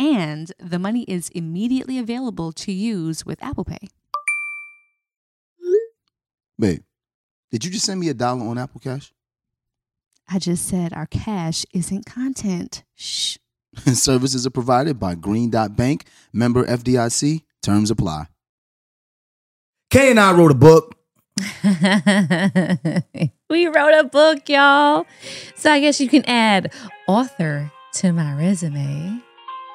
And the money is immediately available to use with Apple Pay. Babe, did you just send me a dollar on Apple Cash? I just said our cash isn't content. Shh. Services are provided by Green Dot Bank, member FDIC. Terms apply. Kay and I wrote a book. we wrote a book, y'all. So I guess you can add author to my resume.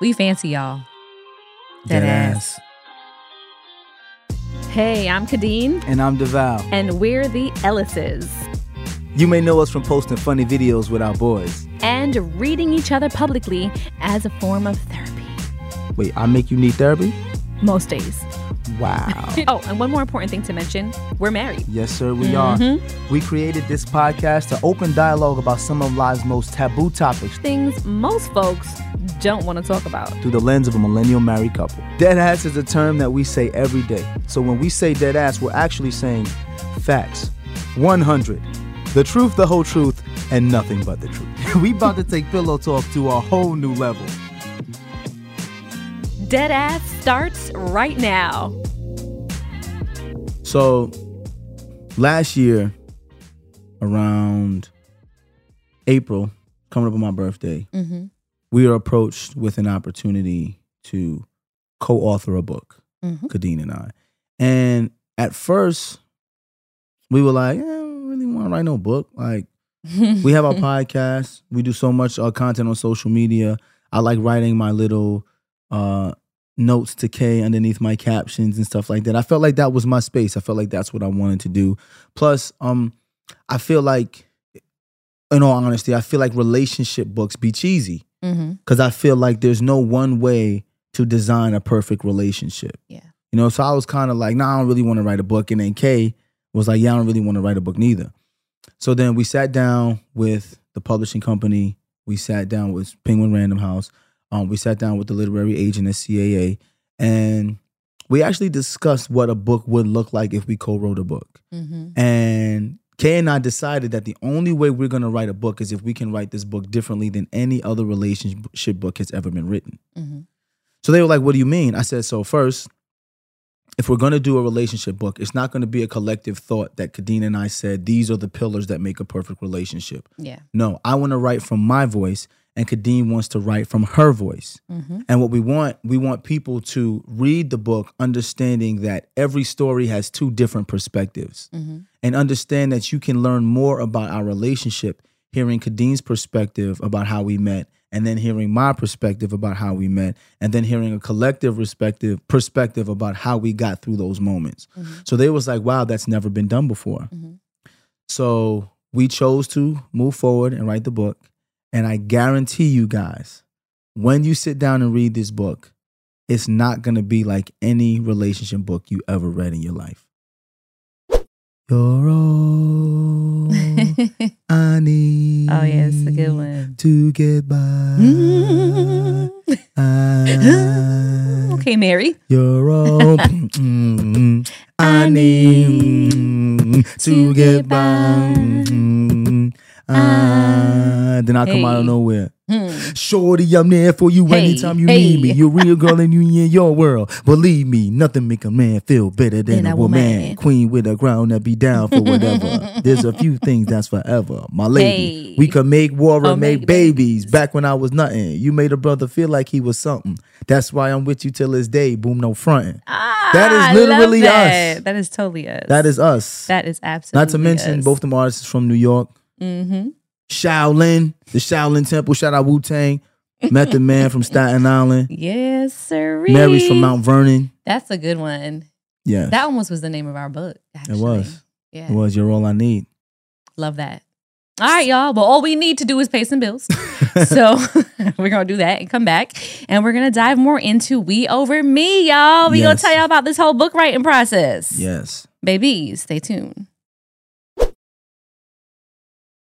We fancy y'all. That ass. Hey, I'm Kadeen. And I'm Devale. And we're the Ellises. You may know us from posting funny videos with our boys. And reading each other publicly as a form of therapy. Wait, I make you need therapy? Most days. Wow. oh, and one more important thing to mention we're married. Yes, sir, we mm-hmm. are. We created this podcast to open dialogue about some of life's most taboo topics. Things most folks don't want to talk about. Through the lens of a millennial married couple. Dead ass is a term that we say every day. So when we say dead ass, we're actually saying facts. 100. The truth, the whole truth, and nothing but the truth. we about to take pillow talk to a whole new level. Dead ass starts right now. So, last year, around April, coming up on my birthday, mm-hmm. We were approached with an opportunity to co author a book, mm-hmm. Kadeen and I. And at first, we were like, eh, I don't really want to write no book. Like, we have our podcast, we do so much uh, content on social media. I like writing my little uh, notes to K underneath my captions and stuff like that. I felt like that was my space. I felt like that's what I wanted to do. Plus, um, I feel like, in all honesty, I feel like relationship books be cheesy because mm-hmm. I feel like there's no one way to design a perfect relationship. Yeah, you know. So I was kind of like, nah, I don't really want to write a book, and then K was like, yeah, I don't really want to write a book neither. So then we sat down with the publishing company. We sat down with Penguin Random House. Um, we sat down with the literary agent at CAA, and we actually discussed what a book would look like if we co-wrote a book. Mm-hmm. And Kay and I decided that the only way we're going to write a book is if we can write this book differently than any other relationship book has ever been written. Mm-hmm. So they were like, "What do you mean?" I said, "So first, if we're going to do a relationship book, it's not going to be a collective thought that Kadeen and I said these are the pillars that make a perfect relationship. Yeah. No, I want to write from my voice and Kadeen wants to write from her voice. Mm-hmm. And what we want, we want people to read the book understanding that every story has two different perspectives. Mm-hmm. And understand that you can learn more about our relationship hearing Kadeen's perspective about how we met and then hearing my perspective about how we met and then hearing a collective perspective perspective about how we got through those moments. Mm-hmm. So they was like, wow, that's never been done before. Mm-hmm. So we chose to move forward and write the book. And I guarantee you guys, when you sit down and read this book, it's not going to be like any relationship book you ever read in your life. You're all I need. Oh, yeah, it's a good one. To get by. Mm-hmm. okay, Mary. You're all I need to get by. Uh, then I come hey. out of nowhere. Shorty, I'm there for you Hey, anytime you hey. need me. You're real girl and you in your world. Believe me, nothing make a man feel better than a woman. Queen with a crown that be down for whatever. There's a few things that's forever. My lady, we could make war Or and make, make babies. Back when I was nothing, you made a brother feel like he was something. That's why I'm with you till this day. Boom, no fronting. That is Ah, literally that. us. That is totally us. That is us. that is absolutely Not to mention us. both them artists from New York. Mm-hmm. Shaolin, the Shaolin Temple. Shout out Wu Tang. Method Man from Staten Island. Yes, sir. Mary's from Mount Vernon. That's a good one. Yeah, That almost was the name of our book. Actually. it was. Yeah. It was. You're all I need. Love that. All right, y'all. Well, all we need to do is pay some bills. so we're gonna do that and come back, and we're gonna dive more into "We Over Me," y'all. We gonna tell y'all about this whole book writing process. Yes. Babies, stay tuned.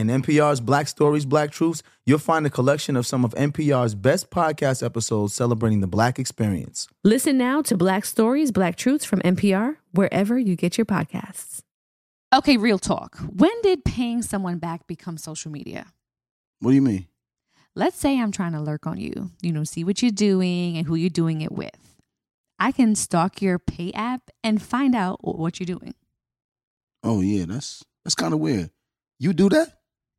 In NPR's Black Stories, Black Truths, you'll find a collection of some of NPR's best podcast episodes celebrating the black experience. Listen now to Black Stories, Black Truths from NPR, wherever you get your podcasts. Okay, real talk. When did paying someone back become social media? What do you mean? Let's say I'm trying to lurk on you, you know, see what you're doing and who you're doing it with. I can stalk your pay app and find out what you're doing. Oh yeah, that's that's kind of weird. You do that?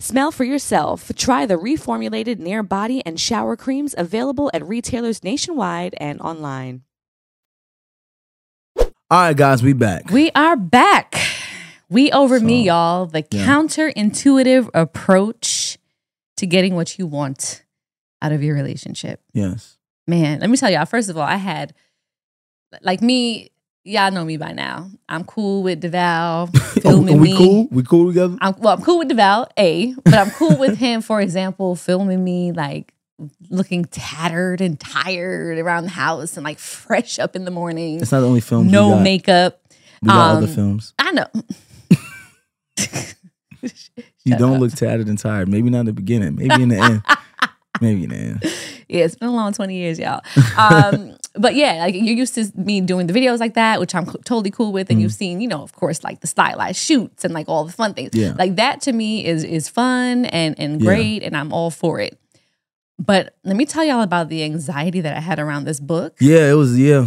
Smell for yourself. Try the reformulated Nair body and shower creams available at retailers nationwide and online. All right, guys, we back. We are back. We over me, y'all. The yeah. counterintuitive approach to getting what you want out of your relationship. yes. Man, let me tell y'all. First of all, I had like me. Y'all know me by now. I'm cool with Devale Oh, filming are we me. cool? We cool together? I'm well. I'm cool with Devale, a, but I'm cool with him. For example, filming me like looking tattered and tired around the house and like fresh up in the morning, It's not the only film. no got. makeup. We got um, other films. I know. You don't look tattered and tired. Maybe not in the beginning. Maybe in the end. Maybe end. Yeah, it's been a long 20 years, y'all. Um, but yeah, like you're used to me doing the videos like that, which I'm totally cool with. And you've seen, you know, of course, like the stylized shoots and like all the fun things. Yeah. Like that to me is is fun and and Yeah. great, and I'm all for it. But let me tell y'all about the anxiety that I had around this book. Yeah, it was. Yeah,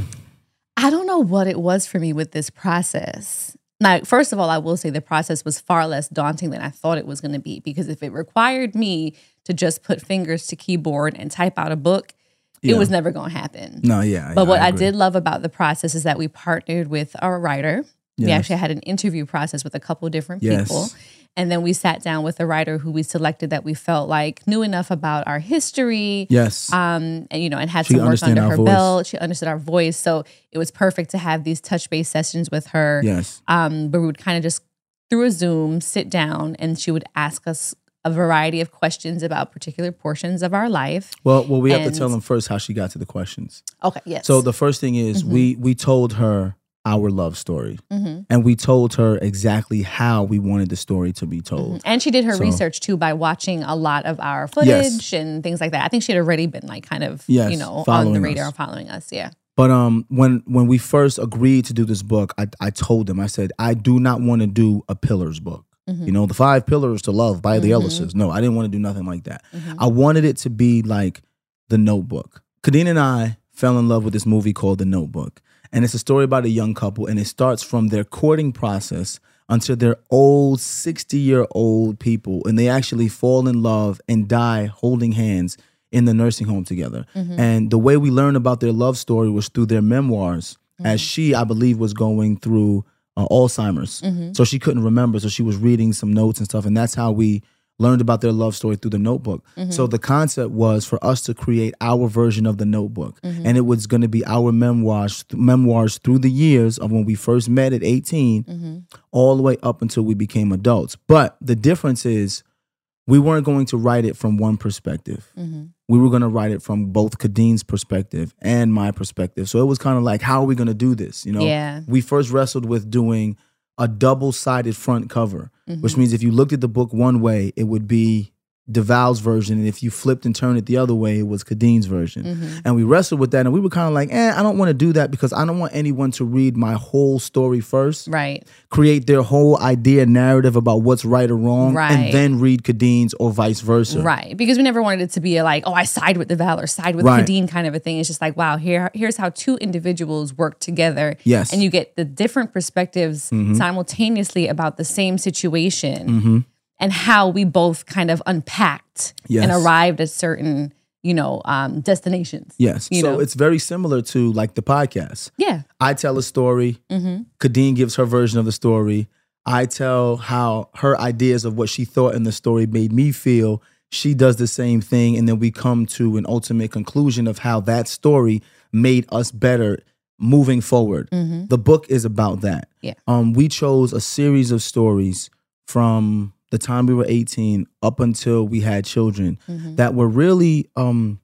I don't know what it was for me with this process. Now, first of all, I will say the process was far less daunting than I thought it was going to be because if it required me to just put fingers to keyboard and type out a book, it was never going to happen. no, yeah. But what I, agree. did love about the process is that we partnered with our writer. We actually had an interview process with a couple different Yes. people. And then we sat down with a writer who we selected that we felt like knew enough about our history, Yes. um, and you know, and had She some work under her voice. belt. She understood our voice, so it was perfect to have these touch base sessions with her. yes. Um, but we would kind of just through a Zoom sit down, and she would ask us a variety of questions about particular portions of our life. Well, well, we have to tell them first how she got to the questions. Okay, yes. So the first thing is Mhm. we we told her our love story, Mhm. and we told her exactly how we wanted the story to be told. And she did her So- research too by watching a lot of our footage and things like that. I think she had already been like kind of, Yes, you know, on the radar and following us. Yeah. But um, when when we first agreed to do this book, I I told them I said I do not want to do a pillars book. Mhm. You know, the five pillars to love by the Mhm. Ellises. No, I didn't want to do nothing like that. Mhm. I wanted it to be like The Notebook. Kadeen and I fell in love with this movie called The Notebook. And it's a story about a young couple, and it starts from their courting process until they're old, 60 year old people, and they actually fall in love and die holding hands in the nursing home together. Mhm. And the way we learned about their love story was through their memoirs, as she, I believe, was going through uh, Alzheimer's. Mhm. So she couldn't remember. So she was reading some notes and stuff. And that's how we learned about their love story through the notebook. So the concept was for us to create our version of the notebook. And it was going to be our memoirs, memoirs through the years of when we first met at 18, Mhm. all the way up until we became adults. But the difference is we weren't going to write it from one perspective. We were going to write it from both Kadeen's perspective and my perspective. So it was kind of like, how are we going to do this? You know, Yeah. we first wrestled with doing a double-sided front cover, Mm-hmm. which means if you looked at the book one way, it would be Devale's version, and if you flipped and turned it the other way, it was Kadeen's version. Mhm. And we wrestled with that, and we were kind of like, eh, I don't want to do that because I don't want anyone to read my whole story first, Right. create their whole idea narrative about what's right or wrong, Right. and then read Kadeen's or vice versa. Right. Because we never wanted it to be a like, oh, I side with Devale or side with Right. Kadeen kind of a thing. It's just like, wow, here here's how two individuals work together. Yes. And you get the different perspectives Mhm. simultaneously about the same situation hmm and how we both kind of unpacked Yes. and arrived at certain, you know, um, destinations. Yes. So know? it's very similar to like the podcast. Yeah. I tell a story, Mm-hmm. Kadeen gives her version of the story. I tell how her ideas of what she thought in the story made me feel. She does the same thing. And then we come to an ultimate conclusion of how that story made us better moving forward. Mm-hmm. The book is about that. Yeah. Um, we chose a series of stories from the time we were 18 up until we had children Mm-hmm. that were really um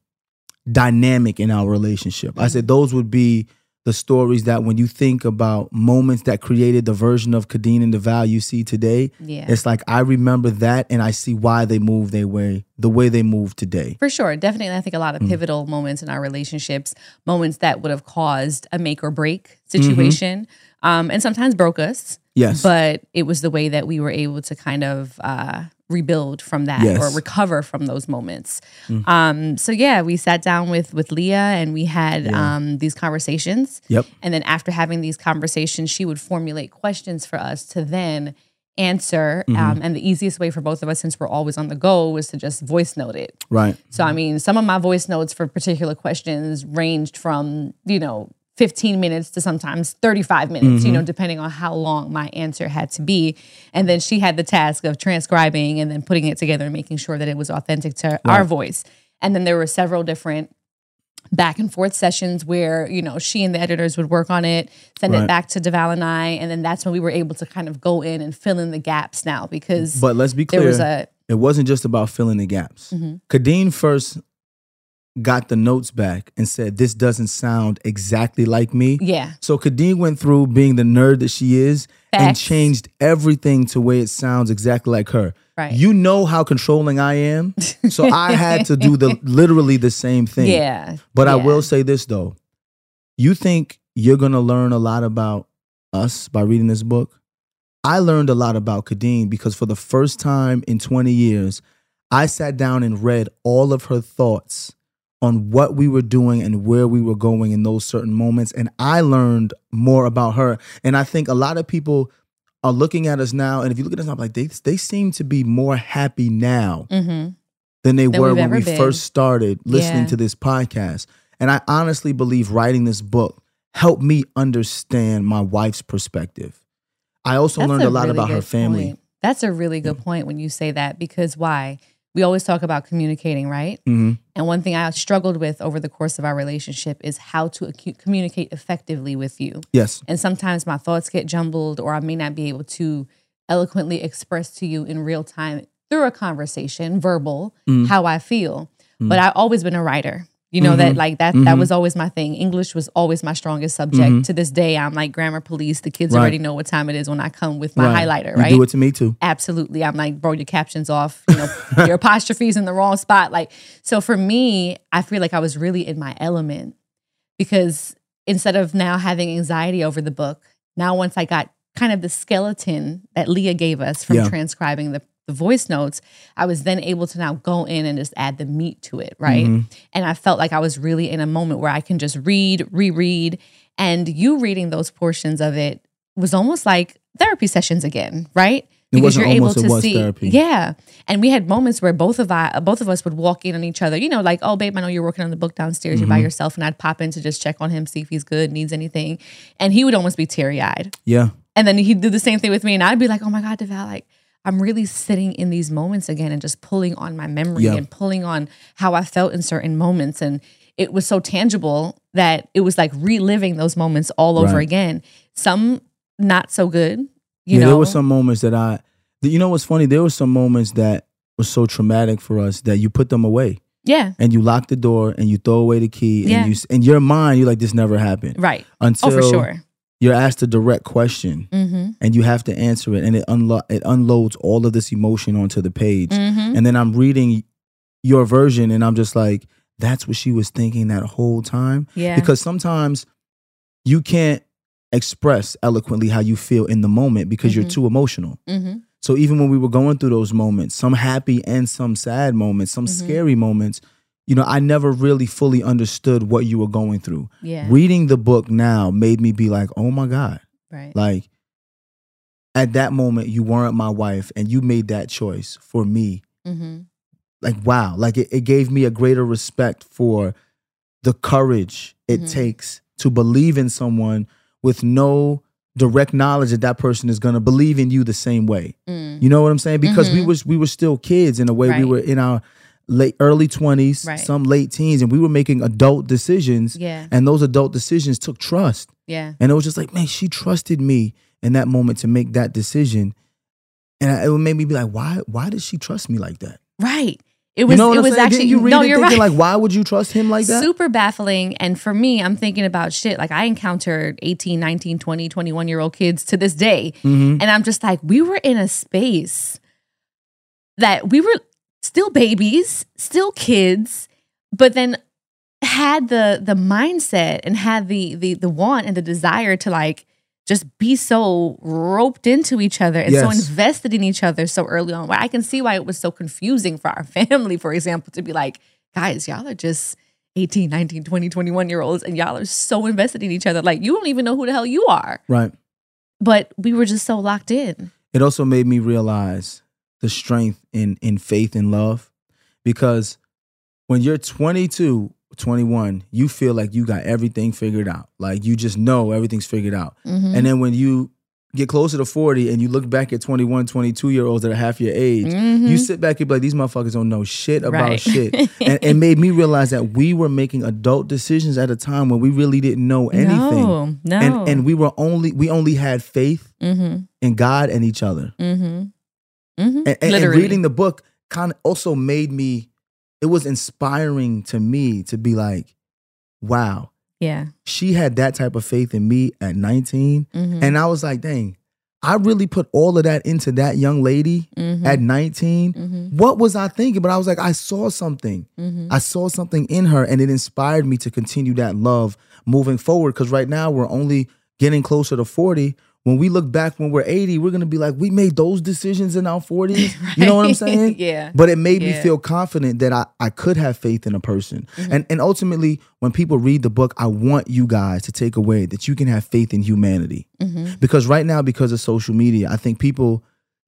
dynamic in our relationship. I said those would be the stories that when you think about moments that created the version of Kadeen and Devale you see today, Yeah. it's like I remember that and I see why they move their way, the way they move today. For sure. Definitely. I think a lot Mm. of pivotal moments in our relationships, moments that would have caused a make or break Mm-hmm. situation, um, and sometimes broke us. Yes. But it was the way that we were able to kind of uh, rebuild from that Yes. or recover from those moments. Mm. Um, so yeah, we sat down with with Leah and we had Yeah. um, these conversations. Yep. And then after having these conversations, she would formulate questions for us to then answer. Mm-hmm. Um, and the easiest way for both of us, since we're always on the go, was to just voice note it. Right. So I mean, some of my voice notes for particular questions ranged from, you know, 15 minutes to sometimes 35 minutes, you know, mm-hmm. depending on how long my answer had to be. And then she had the task of transcribing and then putting it together and making sure that it was authentic to our voice. And then there were several different back and forth sessions where you know she and the editors would work on it send Right. it back to devale and i and then that's when we were able to kind of go in and fill in the gaps now because But let's be clear. was a it wasn't just about filling the gaps. Mm-hmm. Kadeen first got the notes back and said, This doesn't sound exactly like me. yeah So Kadeen went through being the nerd that she is and changed everything to way it sounds exactly like her. Right. You know how controlling I am. So I had to do the literally the same thing. yeah But I will say this though. You think you're gonna learn a lot about us by reading this book? I learned a lot about Kadeen because for the first time in 20 years, I sat down and read all of her thoughts on what we were doing and where we were going in those certain moments. And I learned more about her. And I think a lot of people are looking at us now. And if you look at us now, like they, they seem to be more happy now Mhm. than they Than were when we been. first started listening Yeah. to this podcast. And I honestly believe writing this book helped me understand my wife's perspective. I also That's learned a lot really about her family. point. That's a really good point when you say that because why? We always talk about communicating, right? Mhm. And one thing I struggled with over the course of our relationship is how to communicate effectively with you. Yes. And sometimes my thoughts get jumbled, or I may not be able to eloquently express to you in real time through a conversation, verbal, Mhm. how I feel. Mm. But I've always been a writer. You know that Mhm. like that that Mhm. was always my thing. English was always my strongest subject. Mhm. To this day, I'm like grammar police. The kids Right. already know what time it is when I come with my Right. highlighter, You right? do it to me too. absolutely i'm like bro your captions off you know your apostrophes in the wrong spot like so for me i feel like i was really in my element because instead of now having anxiety over the book now once i got kind of the skeleton that leah gave us from Yeah. transcribing the, the voice notes i was then able to now go in and just add the meat to it right Mhm. and I felt like I was really in a moment where I can just read, reread, and you reading those portions of it was almost like therapy sessions again, right? It wasn't almost, it was therapy. yeah. And we had moments where both of I, both of us would walk in on each other. You know, like, oh, babe, I know you're working on the book downstairs. You're Mm-hmm. by yourself, and I'd pop in to just check on him, see if he's good, needs anything, and he would almost be teary eyed. Yeah. And then he'd do the same thing with me, and I'd be like, "Oh my God, Devale, like I'm really sitting in these moments again, and just pulling on my memory and pulling on how I felt in certain moments." And it was so tangible that it was like reliving those moments all over Right. again. Some not so good, you yeah, know. there were some moments that I, you know what's funny? There were some moments that were so traumatic for us that you put them away yeah, and you lock the door and you throw away the key Yeah. and you, in your mind, you're like, this never happened. right. Until Oh, for sure. You're asked a direct question Mm-hmm. and you have to answer it and it, unlo- it unloads all of this emotion onto the page. Mm-hmm. And then I'm reading your version and I'm just like, that's what she was thinking that whole time. Yeah. Because sometimes you can't express eloquently how you feel in the moment because you're Mhm. too emotional. mm-hmm. So even when we were going through those moments, some happy and some sad moments, some Mhm. scary moments, you know, I never really fully understood what you were going through. Yeah. Reading the book now made me be like, oh my God. right. Like at that moment, you weren't my wife and you made that choice for me. mm-hmm. Like, wow. Like it, it gave me a greater respect for the courage it Mhm. takes to believe in someone with no direct knowledge that that person is going to believe in you the same way. Mm. You know what I'm saying? Because we Mhm. was we were still kids in a way. We were in our late early 20s, Right. some late teens and we were making adult decisions Yeah. and those adult decisions took trust. Yeah. And it was just like, man, she trusted me in that moment to make that decision. And it made me be like, why? Why did she trust me like that? Right. It was. you know it I'm was saying? actually. Didn't you read no, it you're thinking right. like, why would you trust him like that? Super baffling. And for me, I'm thinking about shit. Like I encountered 18, 19, 20, 21 year old kids to this day. Mhm. And I'm just like, we were in a space that we were still babies, still kids, but then had the the mindset and had the the the want and the desire to like just be so roped into each other and so invested in each other so early on. Where I can see why it was so confusing for our family, for example, to be like, guys, y'all are just 18, 19, 20, 21 year olds and y'all are so invested in each other. Like you don't even know who the hell you are. Right. But we were just so locked in. It also made me realize the strength in in faith and love because when you're 22, 21, you feel like you got everything figured out. Like you just know everything's figured out. Mhm. And then when you get closer to 40 and you look back at 21, 22 year olds that are half your age, you sit back and be like, these motherfuckers don't know shit about Mm-hmm. Right. shit. and it made me realize that we were making adult decisions at a time when we really didn't know anything. No, no. And and we were only we only had faith mm-hmm. in God and each other. Mm-hmm. Mm-hmm. And, and- and reading the book kind of also made me it was inspiring to me to be like, wow, yeah. she had that type of faith in me at 19. Mm-hmm. And I was like, dang, I really put all of that into that young lady mm-hmm. at 19. mm-hmm. What was I thinking? But I was like, I saw something. Mm-hmm. I saw something in her and it inspired me to continue that love moving forward. Cause right now we're only getting closer to 40. When we look back when we're 80, we're gonna be like, we made those decisions in our 40s. You know what I'm saying? yeah. But it made me Yeah. Mm-hmm. feel confident that I, I could have faith in a person. And and ultimately, when people read the book, I want you guys to take away that you can have faith in humanity. Mm-hmm. Because right now, because of social media, I think people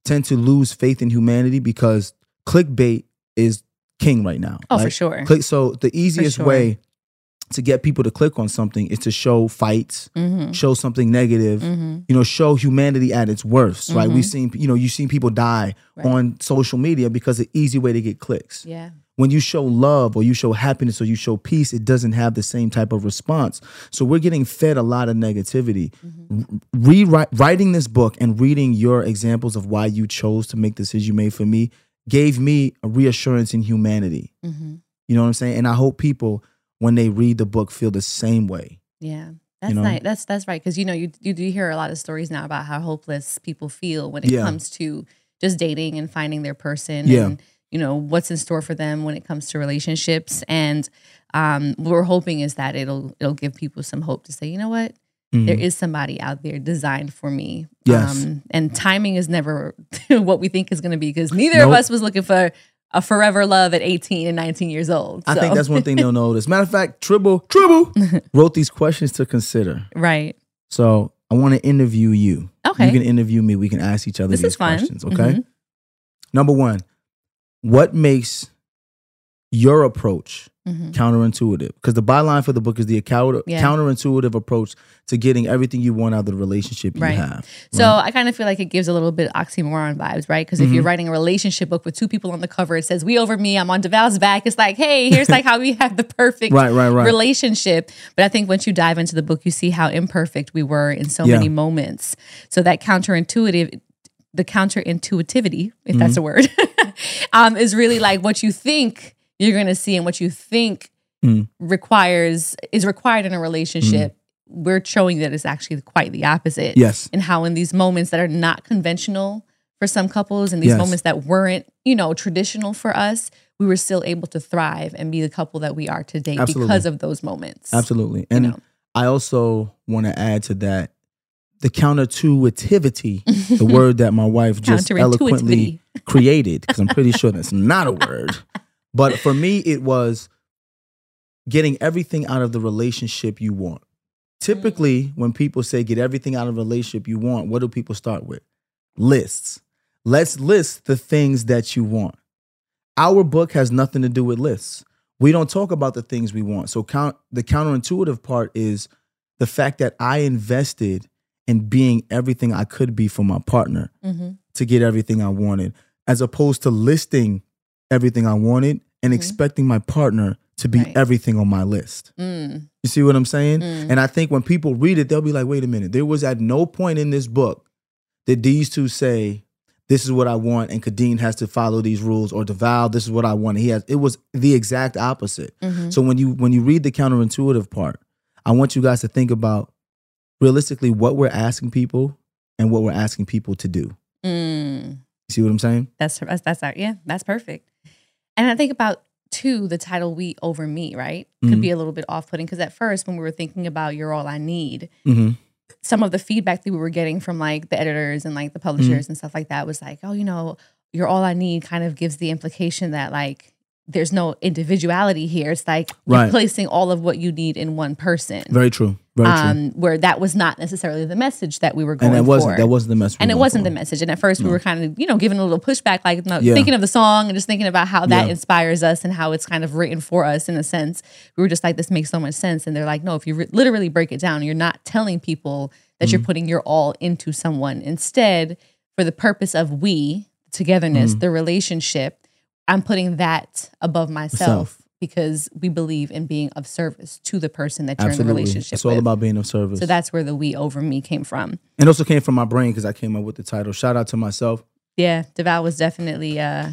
tend to lose faith in humanity because clickbait is king right now. Oh, for sure. Click, so the easiest sure. way to get people to click on something is to show fights, Mm-hmm. show something negative, Mm-hmm. you know, show humanity at its worst, right? We've seen, you know, you've seen people die Right. on social media because it's easy way to get clicks. Yeah. When you show love or you show happiness or you show peace, it doesn't have the same type of response. So we're getting fed a lot of negativity. Mm-hmm. Rewrite writing this book and reading your examples of why you chose to make the decision you made for me gave me a reassurance in humanity. Mm-hmm. You know what I'm saying? And I hope people, when they read the book, feel the same way. Yeah. That's know? nice. That's that's right. Because you know, you you do hear a lot of stories now about how hopeless people feel when it Yeah. comes to just dating and finding their person Yeah. and you know what's in store for them when it comes to relationships. And um, what we're hoping is that it'll it'll give people some hope to say, you know what, Mhm. there is somebody out there designed for me. Yes. Um, and timing is never what we think is going to be because neither Nope. of us was looking for a forever love at 18 and 19 years old. I think that's one thing they'll notice. Matter of fact, Tribble, Tribble wrote these questions to consider. right. So I want to interview you. Okay. You can interview me. We can ask each other This these questions. Okay. Mhm. Number one, what makes your approach Mhm. counterintuitive? Because the byline for the book is the counter, Yeah. counterintuitive approach to getting everything you want out of the relationship you Right. have. So I kind of feel like it gives a little bit oxymoron vibes, right? Because if Mm-hmm. you're writing a relationship book with two people on the cover, it says "We over me." I'm on Devale's back. It's like, hey, here's like how we have the perfect Right, right, right. relationship. But I think once you dive into the book, you see how imperfect we were in so Yeah. many moments. So that counterintuitive, the counterintuitivity, if that's Mm-hmm. a word, um, is really like what you think you're going to see and what you think Mm. requires is required in a relationship. We're showing that it's actually quite the opposite Yes. and how in these moments that are not conventional for some couples and these Yes. moments that weren't you know traditional for us we were still able to thrive and be the couple that we are today Absolutely. because of those moments Absolutely. And know. I also want to add to that the counterintuitivity, the word that my wife just eloquently created, because I'm pretty sure that's not a word. But for me, it was getting everything out of the relationship you want. Typically, when people say get everything out of a relationship you want, what do people start with? Lists. Let's list the things that you want. Our book has nothing to do with lists. We don't talk about the things we want. So count the counterintuitive part is the fact that I invested in being everything I could be for my partner Mhm. to get everything I wanted, as opposed to listing everything I wanted and expecting my partner to be Mm-hmm. Right. everything on my list. Mm, You see what I'm saying? Mm. And I think when people read it, they'll be like, wait a minute, there was at no point in this book that these two say, this is what I want, and Kadeen has to follow these rules, or Devale, this is what I want. He has it was the exact opposite. mhm. So when you when you read the counterintuitive part, I want you guys to think about realistically what we're asking people and what we're asking people to do. Mm. You see what I'm saying? that's that's that's yeah that's perfect and i think about too the title we over me right could Mhm. be a little bit off-putting because at first when we were thinking about you're all i need Mm-hmm. some of the feedback that we were getting from like the editors and like the publishers and stuff like that was like, oh, you know, you're all I need kind of gives the implication that like there's no individuality here. It's like Right. replacing all of what you need in one person. Very true. Very true. Um, where that was not necessarily the message that we were going And that wasn't for. that wasn't the message. we and it wasn't going the message. And at first, we were kind of, you know, giving a little pushback, like no, Yeah. thinking of the song and just thinking about how that Yeah. inspires us and how it's kind of written for us in a sense. We were just like, this makes so much sense. And they're like, no, if you re- literally break it down, you're not telling people that you're putting your all into someone. Instead, for the purpose of we, togetherness, Mhm. the relationship, I'm putting that above myself Self. because we believe in being of service to the person that you're in a relationship It's all with. about being of service. so that's where the we over me came from. and also came from my brain because I came up with the title. Shout out to myself. Yeah, Devale was definitely uh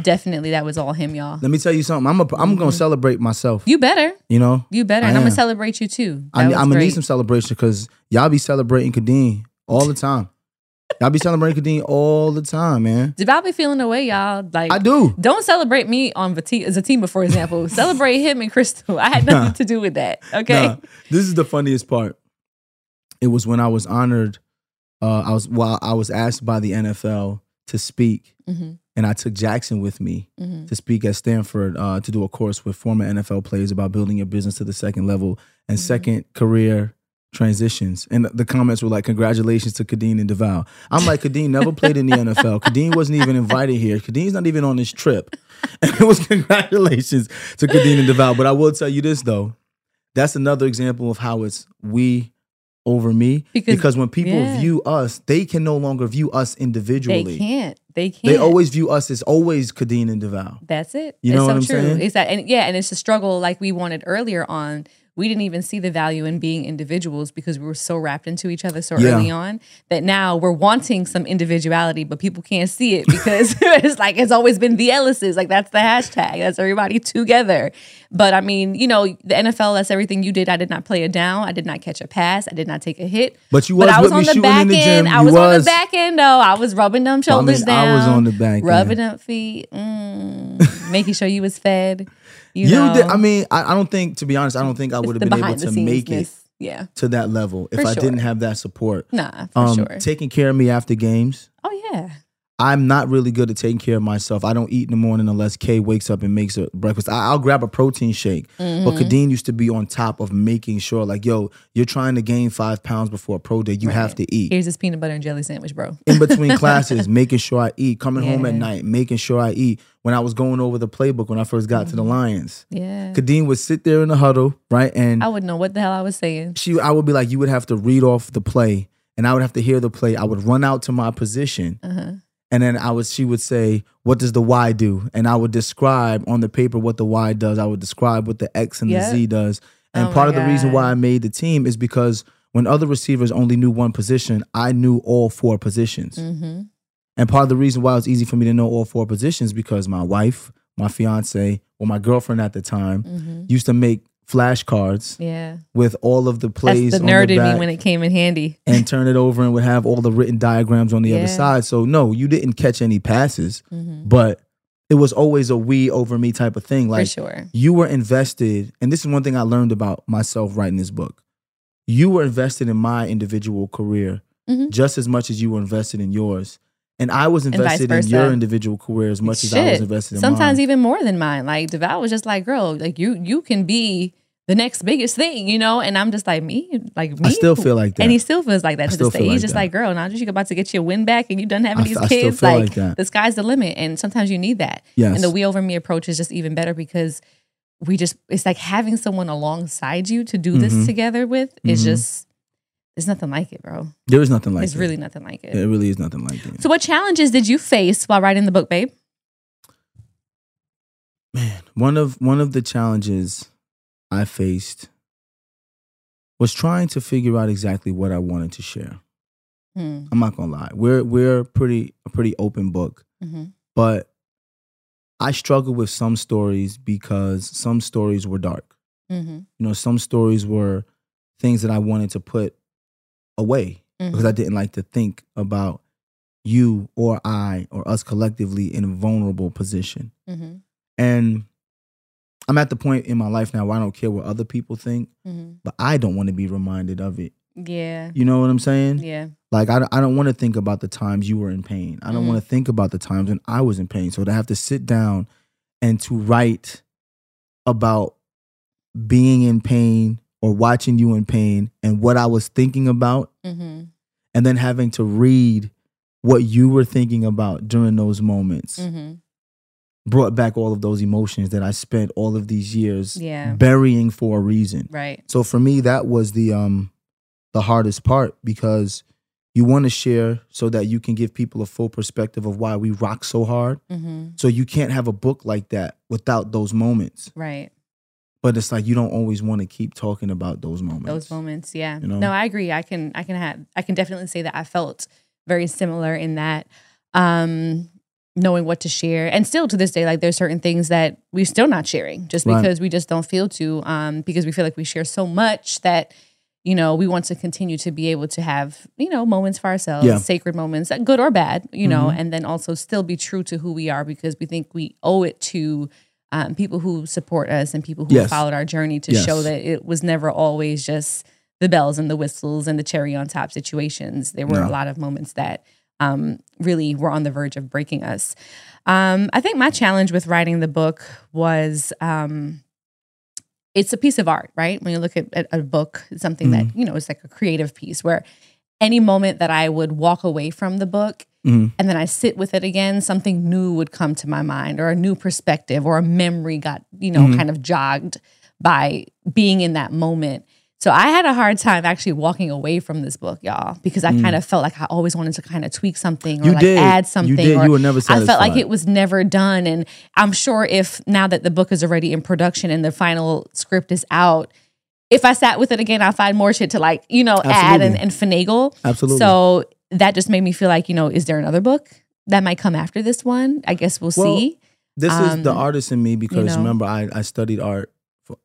definitely that was all him, y'all. Let me tell you something. I'm a, I'm Mm-hmm. gonna celebrate myself. You better. You know, You better. I and I'm gonna celebrate you too. That I, I'm gonna need some celebration because y'all be celebrating Kadeen all the time. Y'all be celebrating Kadeen all the time, man. Devale be feeling the way, y'all. Like I do. Don't celebrate me on Zatima, for example. celebrate him and Crystal. I had nothing Nah. to do with that. Okay. Nah, this is the funniest part. It was when I was honored. Uh, I was well. I was asked by the NFL to speak, hmm and I took Jackson with me hmm to speak at Stanford uh, to do a course with former NFL players about building your business to the second level and Mhm. second career transitions. And the comments were like, "Congratulations to Kadeen and Devale." I'm like, Kadeen never played in the NFL. Kadeen wasn't even invited here. Kadeen's not even on this trip. And it was congratulations to Kadeen and Devale. But I will tell you this though, that's another example of how it's we over me Because- because, when people yeah. view us, they can no longer view us individually. They can't. They can't. They always view us as always Kadeen and Devale. That's it. You it's know so what I'm true. saying? It's that, and yeah, and it's a struggle like we wanted earlier on. We didn't even see the value in being individuals because we were so wrapped into each other so Yeah. early on that now we're wanting some individuality, but people can't see it because it's like it's always been the Ellises. Like that's the hashtag. That's everybody together. But I mean, you know, the NFL, that's everything you did. I did not play a down. I did not catch a pass. I did not take a hit. But you But I was on the back in the end. I You was, on the back end though. I was rubbing them shoulders I mean, down. I was on the back end. rubbing up feet, mm, making sure you was fed. You, You know, did. I mean, I, I don't think, to be honest, I don't think I would have been able to make it. Yeah, to that level if For I sure. didn't have that support. nah, for Um, sure. taking care of me after games. oh yeah, I'm not really good at taking care of myself. I don't eat in the morning unless Kay wakes up and makes a breakfast. I, I'll grab a protein shake. But Mm-hmm. Kadeen used to be on top of making sure, like, yo, you're trying to gain five pounds before a pro day. You have to eat. here's this peanut butter and jelly sandwich, bro. in between classes, making sure I eat, coming home at night, making sure I eat. When I was going over the playbook when I first got Mm-hmm. to the Lions, Yeah, Kadeen would sit there in the huddle, right? And I wouldn't know what the hell I was saying. she, I would be like, you would have to read off the play, and I would have to hear the play. I would run out to my position, Uh-huh. and then I was, she would say, "What does the Y do?" And I would describe on the paper what the Y does. I would describe what the X and Yep. the Z does. And Oh part of the reason why I made the team is because when other receivers only knew one position, I knew all four positions. Mm-hmm. And part of the reason why it was easy for me to know all four positions because my wife, my fiance, or my girlfriend at the time Mm-hmm. used to make flashcards Yeah, with all of the plays that's the nerd in me when it came in handy. and turn it over and would have all the written diagrams on the other side. So no, you didn't catch any passes, Mm-hmm. but it was always a we over me type of thing. For Like sure. you were invested, and this is one thing I learned about myself writing this book. You were invested in my individual career Mhm. just as much as you were invested in yours. And I was invested in your individual career as much as I was invested in Sometimes mine. even more than mine. Like Devale was just like, girl, like you you can be the next biggest thing, you know? And I'm just like, me? Like me? I still feel like that. And he still feels like I that to still this day. like He's just that. like, girl, now that you're about to get your win back and you done having I these I kids, feel like, like that. the sky's the limit. And sometimes you need that. yes. And the we over me approach is just even better because we just it's like having someone alongside you to do this Mhm. together with is Mhm. just there's nothing like it, bro. there is nothing like it. There's really nothing like it. It really is nothing like it. So what challenges did you face while writing the book, babe? Man, one of one of the challenges I faced was trying to figure out exactly what I wanted to share. Hmm. I'm not gonna lie. We're we're pretty a pretty open book, Mhm. but I struggled with some stories because some stories were dark. Mhm. You know, some stories were things that I wanted to put away because Mhm. I didn't like to think about you or I or us collectively in a vulnerable position. Mhm. And I'm at the point in my life now where I don't care what other people think, Mhm. but I don't want to be reminded of it. Yeah. You know what I'm saying? Yeah. Like I, don't- I don't want to think about the times you were in pain. I don't Mhm. want to think about the times when I was in pain. So to have to sit down and to write about being in pain or watching you in pain and what I was thinking about Mhm. and then having to read what you were thinking about during those moments Mhm. brought back all of those emotions that I spent all of these years Yeah. burying for a reason. Right. So for me, that was the um the hardest part because you want to share so that you can give people a full perspective of why we rock so hard. Mm-hmm. So you can't have a book like that without those moments. Right. But it's like you don't always want to keep talking about those moments. Those moments. Yeah. You know? No, I agree. I can I can have I can definitely say that I felt very similar in that um knowing what to share. And still to this day, like there's certain things that we're still not sharing just Right. because we just don't feel to, um, because we feel like we share so much that you know, we want to continue to be able to have, you know, moments for ourselves, Yeah. sacred moments, uh, good or bad, you know, Mhm. and then also still be true to who we are because we think we owe it to um, people who support us and people who Yes. followed our journey to Yes. show that it was never always just the bells and the whistles and the cherry on top situations. There were No. a lot of moments that um, really were on the verge of breaking us. Um, I think my challenge with writing the book was um, it's a piece of art, right? When you look at, at a book, it's something that, you know, it's like a creative piece where any moment that I would walk away from the book Mhm. and then I sit with it again, something new would come to my mind or a new perspective or a memory got, you know, Mhm. kind of jogged by being in that moment. So I had a hard time actually walking away from this book, y'all, because I kind of felt like I always wanted to kind of tweak something or Mm. You like did. add something. You did. Or You were never I felt like it was never done. And I'm sure if now that the book is already in production and the final script is out, if I sat with it again, I'll find more shit to like, you know, add and, and finagle. Absolutely. So that just made me feel like, you know, is there another book that might come after this one? I guess we'll Well, see. this is the um, artist in me because know? remember I, I studied art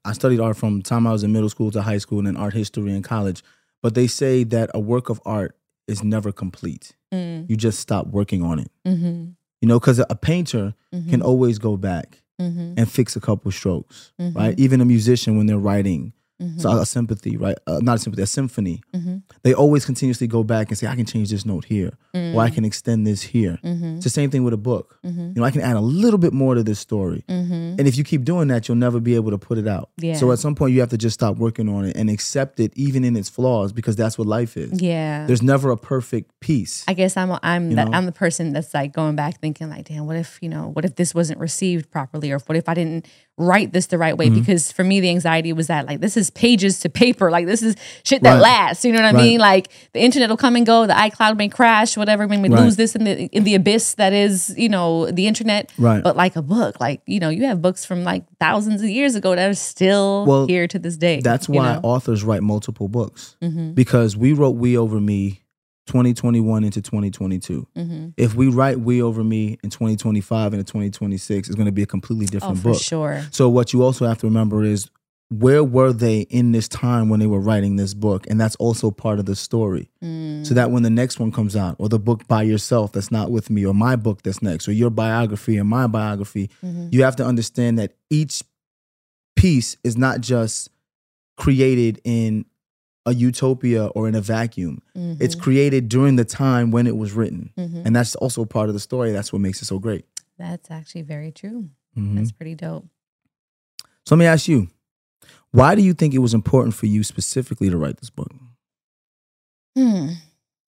I studied art from the time I was in middle school to high school and then art history in college. But they say that a work of art is never complete. Mm, You just stop working on it. hmm You know, because a painter hmm can always go back hmm and fix a couple strokes, Mhm. right? Even a musician when they're writing, hmm so a sympathy, right? Uh, not a sympathy, a symphony. hmm They always continuously go back and say, I can change this note here, or I can extend this here. hmm It's the same thing with a book. hmm You know, I can add a little bit more to this story. hmm And if you keep doing that, you'll never be able to put it out. Yeah. So at some point, you have to just stop working on it and accept it, even in its flaws, because that's what life is. Yeah. There's never a perfect piece. I guess I'm I'm the. I'm the person that's like going back thinking like, damn, what if you know, what if this wasn't received properly, or what if I didn't write this the right way? Mm-hmm. Because for me, the anxiety was that like this is pages to paper, like this is shit that Right. lasts. You know what I Right. mean? Like the internet will come and go, the iCloud may crash, whatever, may we Right. lose this in the in the abyss that is you know the internet. Right. But like a book, like you know, you have books from like thousands of years ago that are still Well, here to this day. That's why know? authors write multiple books Mhm, because we wrote We Over Me 2021 into 2022. mhm. If we write We Over Me in 2025 into 2026, it's going to be a completely Oh, different for book. sure. So what you also have to remember is where were they in this time when they were writing this book? And that's also part of the story. Mm. So that when the next one comes out, or the book by yourself that's not with me, or my book that's next, or your biography and my biography, Mhm. you have to understand that each piece is not just created in a utopia or in a vacuum. It's Mhm. created during the time when it was written. Mhm. And that's also part of the story. That's what makes it so great. That's actually very true. That's pretty dope. So let me ask you, why do you think it was important for you specifically to write this book? Hmm.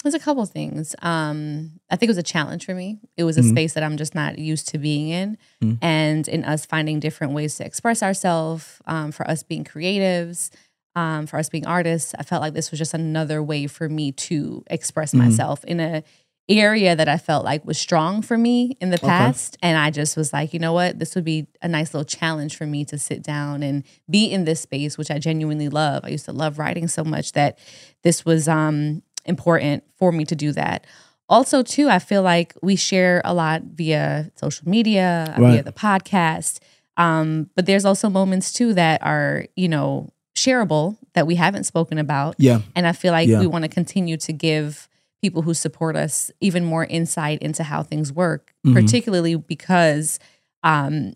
There's a couple things. Um, I think it was a challenge for me. It was a Mhm. space that I'm just not used to being in, Mhm. and in us finding different ways to express ourselves. Um, for us being creatives, um, for us being artists, I felt like this was just another way for me to express Mhm. myself in a area that I felt like was strong for me in the Okay. past. And I just was like, you know what? This would be a nice little challenge for me to sit down and be in this space, which I genuinely love. I used to love writing so much that this was um, important for me to do that. Also, too, I feel like we share a lot via social media, via the podcast. Um, but there's also moments too that are, you know, shareable that we haven't spoken about. Yeah. And I feel like Yeah. we want to continue to give people who support us even more insight into how things work, Mhm. particularly because, um,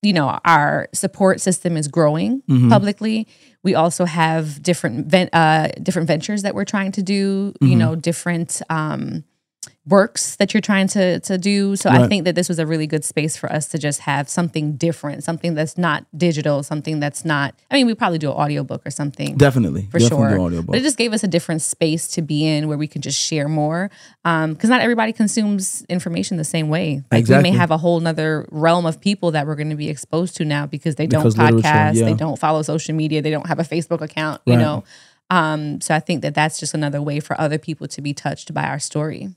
you know, our support system is growing Mhm. publicly. We also have different ven- uh, different ventures that we're trying to do. You Mhm. know, different um, works that you're trying to to do. So I think that this was a really good space for us to just have something different, something that's not digital, something that's not. I mean, we probably do an audiobook or something Definitely. for Definitely sure. But it just gave us a different space to be in where we could just share more. Because not everybody consumes information the same way. Like Exactly. we may have a whole nother realm of people that we're going to be exposed to now because they don't Because podcast, yeah. they don't follow social media, they don't have a Facebook account, you know. Um, so I think that that's just another way for other people to be touched by our story.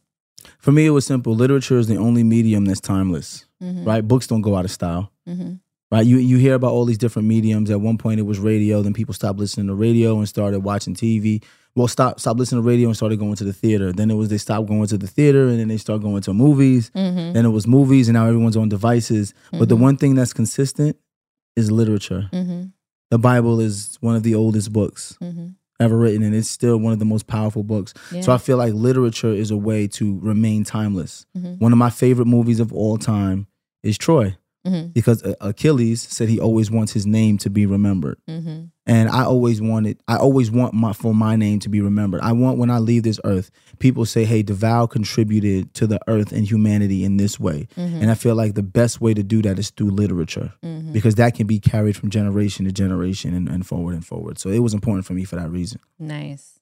For me, it was simple. Literature is the only medium that's timeless, Mhm. right? Books don't go out of style, Mhm. right? You you hear about all these different mediums. At one point, it was radio. Then people stopped listening to radio and started watching TV. Well, stop stop listening to radio and started going to the theater. Then it was they stopped going to the theater and then they started going to movies. Mhm. Then it was movies, and now everyone's on devices. But the Mhm. one thing that's consistent is literature. Mhm. The Bible is one of the oldest books Mhm. Ever written, and it's still one of the most powerful books. Yeah. So I feel like literature is a way to remain timeless. Mhm. One of my favorite movies of all time is Troy Mhm. because Achilles said he always wants his name to be remembered. Mhm. And I always wanted, I always want my for my name to be remembered. I want when I leave this earth, people say, "Hey, Devale contributed to the earth and humanity in this way." Mhm. And I feel like the best way to do that is through literature Mhm. because that can be carried from generation to generation and, and forward and forward. So it was important for me for that reason. Nice.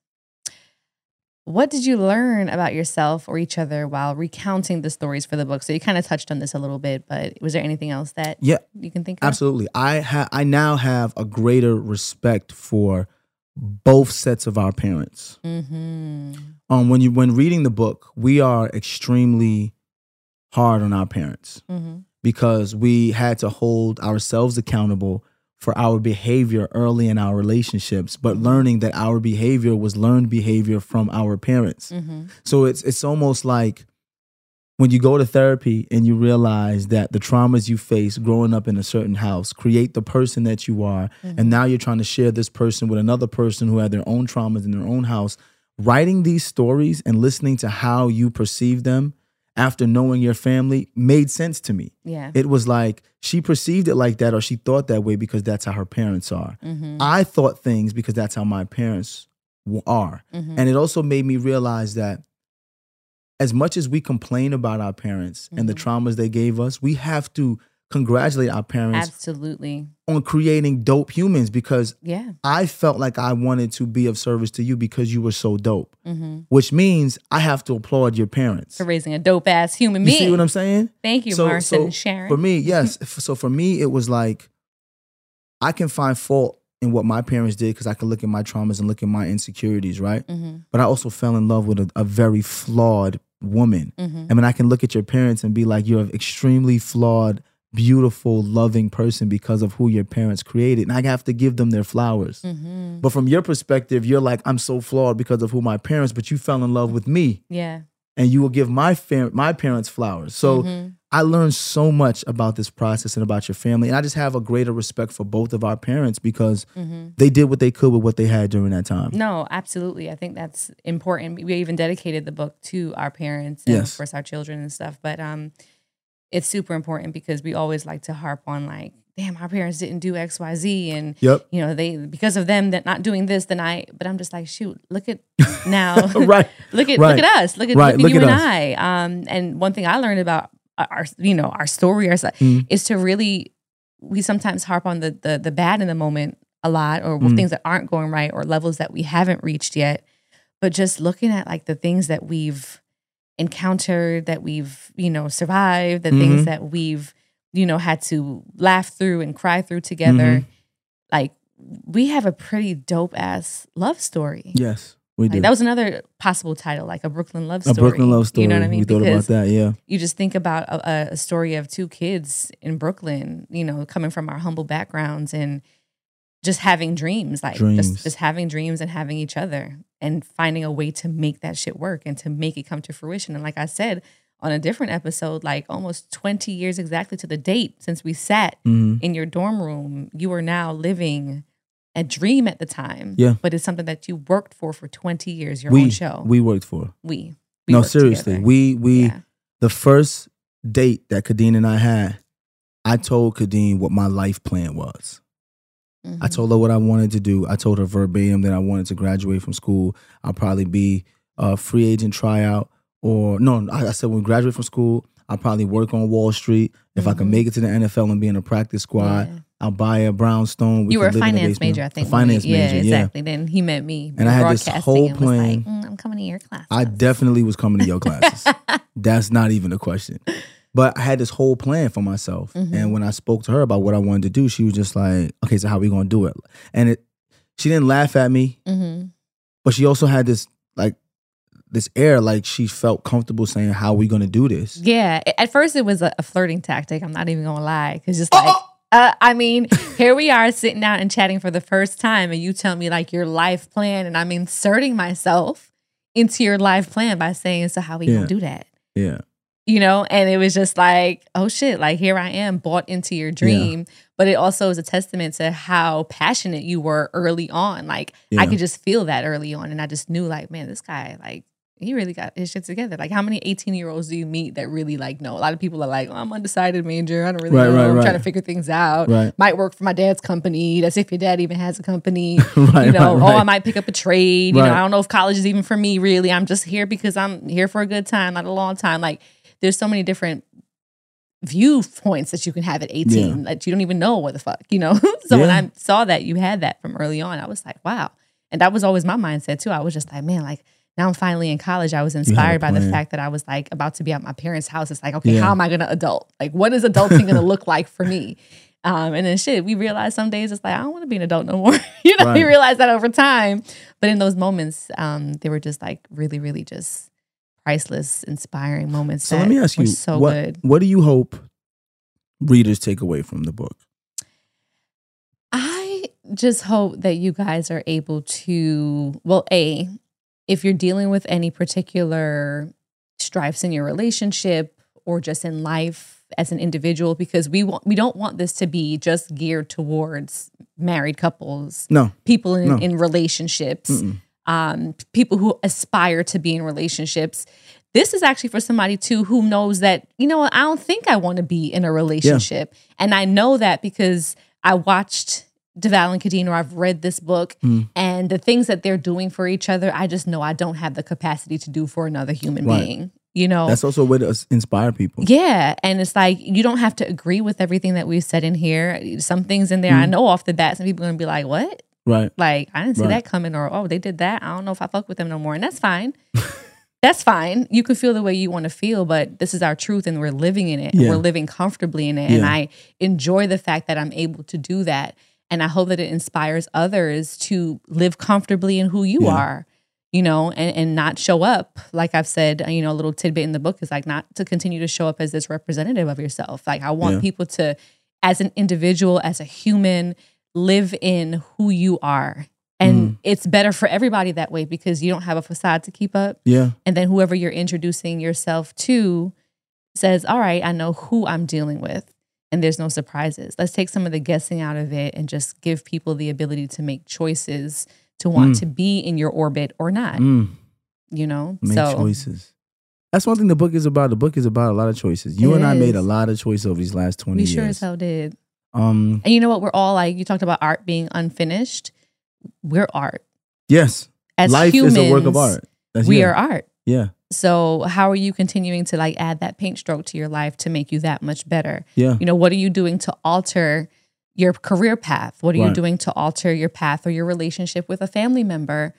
What did you learn about yourself or each other while recounting the stories for the book? So you kind of touched on this a little bit, but was there anything else that Yeah, you can think of? Absolutely. I ha- I now have a greater respect for both sets of our parents. Mm-hmm. Um when you when reading the book, we are extremely hard on our parents Mm-hmm. because we had to hold ourselves accountable for our behavior early in our relationships, but learning that our behavior was learned behavior from our parents. Mm-hmm. So it's it's almost like when you go to therapy and you realize that the traumas you face growing up in a certain house create the person that you are and now you're trying to share this person with another person who had their own traumas in their own house writing these stories and listening to how you perceive them after knowing your family made sense to me Yeah. it was like she perceived it like that or she thought that way because that's how her parents are mm-hmm. i thought things because that's how my parents are Mm-hmm. and it also made me realize that as much as we complain about our parents and the Mhm. traumas they gave us, we have to congratulate our parents Absolutely. on creating dope humans because Yeah. I felt like I wanted to be of service to you because you were so dope, Mm-hmm. which means I have to applaud your parents. For raising a dope ass human You see what I'm saying? Thank you, So- Marcin so and Sharon. For me, yes. So for me, it was like I can find fault in what my parents did because I can look at my traumas and look at my insecurities, right? mm-hmm. But I also fell in love with a, a very flawed woman. Mm-hmm. I mean, I can look at your parents and be like, you're an extremely flawed, beautiful, loving person because of who your parents created. And I have to give them their flowers. Mm-hmm. But from your perspective, you're like, I'm so flawed because of who my parents, but you fell in love with me Yeah. and you will give my fam- my parents flowers. So Mhm. I learned so much about this process and about your family. And I just have a greater respect for both of our parents because Mhm. they did what they could with what they had during that time. No, absolutely. I think that's important. We even dedicated the book to our parents and Yes. of course our children and stuff. But um it's super important because we always like to harp on like, damn, our parents didn't do XYZ and Yep. you know, they because of them that not doing this, then I but I'm just like, shoot, look at now. right. look at Right. look at us. Look at, Right. look at Look you at and. I. Um and one thing I learned about our you know, our story our Mhm. is to really we sometimes harp on the the the bad in the moment a lot or Mm. things that aren't going right or levels that we haven't reached yet but just looking at like the things that we've encountered that we've you know survived the Mhm. things that we've you know had to laugh through and cry through together Mhm. like we have a pretty dope ass love story Yes, we do. that was another possible title like a brooklyn love story. a Brooklyn love story. you know what i mean We thought about that. Yeah. you just think about a, a story of two kids in Brooklyn, you know, coming from our humble backgrounds and just having dreams, like Dreams. just just having dreams and having each other and finding a way to make that shit work and to make it come to fruition. And like I said on a different episode, like almost 20 years exactly to the date since we sat hmm in your dorm room, you are now living a dream at the time. Yeah. But it's something that you worked for for 20 years, your We own show. we worked for. we. we no, seriously. together. We we Yeah. the first date that Kadeen and I had, I told Kadeen what my life plan was. I Mhm. told her what I wanted to do. I told her verbatim that I wanted to graduate from school. I'll probably be a free agent tryout, or no, I, I said when we graduate from school, I'll probably work on Wall Street. If I can Mhm. make it to the NFL and be in a practice squad, Yeah. I'll buy a brownstone. We you were a can live in the finance major, I think. A finance we- major, yeah, yeah. exactly. Then he met me. And I had this whole was like, plan. "Mm, I'm coming to your class. I definitely was coming to your classes. That's not even a question. But I had this whole plan for myself. Mhm. And when I spoke to her about what I wanted to do, she was just like, okay, so how we going to do it? And it, she didn't laugh at me. hmm but she also had this like this air like she felt comfortable saying how are we gonna do this Yeah. At first, it was a, a flirting tactic. I'm not even gonna lie, because just like, uh, I mean, here we are sitting down and chatting for the first time, and you tell me like your life plan, and I'm inserting myself into your life plan by saying, "So how we Yeah. gonna do that?" yeah You know, and it was just like, oh shit, like here I am, bought into your dream. But it also is a testament to how passionate you were early on. Like Yeah. I could just feel that early on, and I just knew, like, man, this guy, like, he really got his shit together. Like, how many 18 year olds do you meet that really like know? A lot of people are like, oh, I'm undecided major. I don't really Right, know. right, I'm right. trying to figure things out. Right. Might work for my dad's company. That's if your dad even has a company. right you know, oh, I might pick up a trade. You know, I don't know if college is even for me, really. I'm just here because I'm here for a good time, not a long time. Like, there's so many different viewpoints that you can have at 18 that you don't even know what the fuck, you know? so when I saw that you had that from early on, I was like, wow. And that was always my mindset too. I was just like, man, like now I'm finally in college. I was inspired by the fact that I was like about to be at my parents' house. It's like, okay, Yeah. how am I gonna adult? Like, what is adulting gonna look like for me? Um, and then shit, we realized some days it's like, I don't want to be an adult no more. you know, we Right. realized that over time. But in those moments, um, they were just like really, really just priceless, inspiring moments. so that let me ask you so what good. what do you hope readers take away from the book I just hope that you guys are able to, well, A, if you're dealing with any particular strifes in your relationship or just in life as an individual, because we want we don't want this to be just geared towards married couples, no people in, No. in relationships, Mm-mm. Um, people who aspire to be in relationships. This is actually for somebody too who knows that, you know I don't think I want to be in a relationship. And I know that because I watched Devale and Kadeen or I've read this book Mm. and the things that they're doing for each other, I just know I don't have the capacity to do for another human Right. being. You know? that's also a way to inspire people Yeah. And it's like, you don't have to agree with everything that we've said in here. Some things in there, I Mm. know off the bat, some people are going to be like, what? Right Like, I didn't see Right. that coming, or oh, they did that. I don't know if I fuck with them no more. And that's fine. that's fine. You can feel the way you want to feel, but this is our truth and we're living in it. and Yeah. We're living comfortably in it. And I enjoy the fact that I'm able to do that. And I hope that it inspires others to live comfortably in who you Yeah. are, you know, and, and not show up. Like I've said, you know, a little tidbit in the book is like not to continue to show up as this representative of yourself. Like I want Yeah. people to, as an individual, as a human, live in who you are. And Mm. it's better for everybody that way because you don't have a facade to keep up. yeah And then whoever you're introducing yourself to says, All right, I know who I'm dealing with. And there's no surprises. Let's take some of the guessing out of it and just give people the ability to make choices to want Mm. to be in your orbit or not, Mm. you know? make so choices that's one thing the book is about the book is about a lot of choices you and i made a lot of choices over these last 20 we years sure as hell did. Um And you know what? We're all like, you talked about art being unfinished. We're art. yes As life humans, is a work of art That's, We are art. yeah So how are you continuing to like add that paint stroke to your life to make you that much better? yeah You know, what are you doing to alter your career path? What are you doing to alter your path or your relationship with a family member?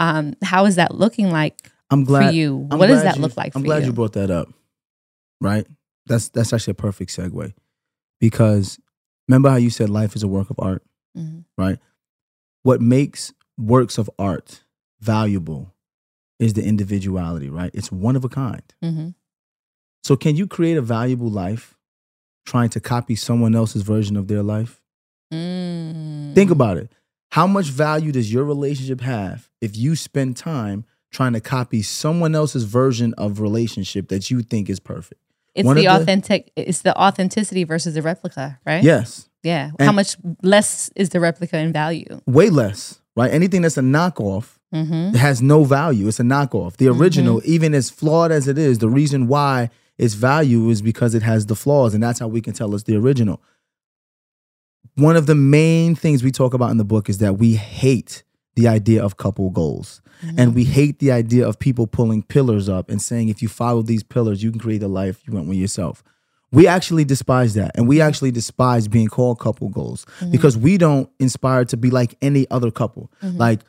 Um, how is that looking like i'm glad for you? I'm what does that you- look like for you? I'm glad you? you brought that up. Right? That's that's actually a perfect segue. Because remember how you said life is a work of art, Mhm. right? What makes works of art valuable is the individuality, right? It's one of a kind. Mhm. So can you create a valuable life trying to copy someone else's version of their life? Mm. Think about it. How much value does your relationship have if you spend time trying to copy someone else's version of relationship that you think is perfect? It's one the of the- authentic. It's the authenticity versus the replica, right? Yes. Yeah. How much less is the replica in value? Way less, right? Anything that's a knockoff Mm-hmm. has no value. It's a knockoff. The original, even as flawed as it is, the reason why its value is because it has the flaws, and that's how we can tell it's the original. One of the main things we talk about in the book is that we hate the idea of couple goals. And we hate the idea of people pulling pillars up and saying, if you follow these pillars, you can create the life you want with yourself. We actually despise that. And we actually despise being called couple goals mm-hmm. because we don't inspire to be like any other couple. Mm-hmm. Like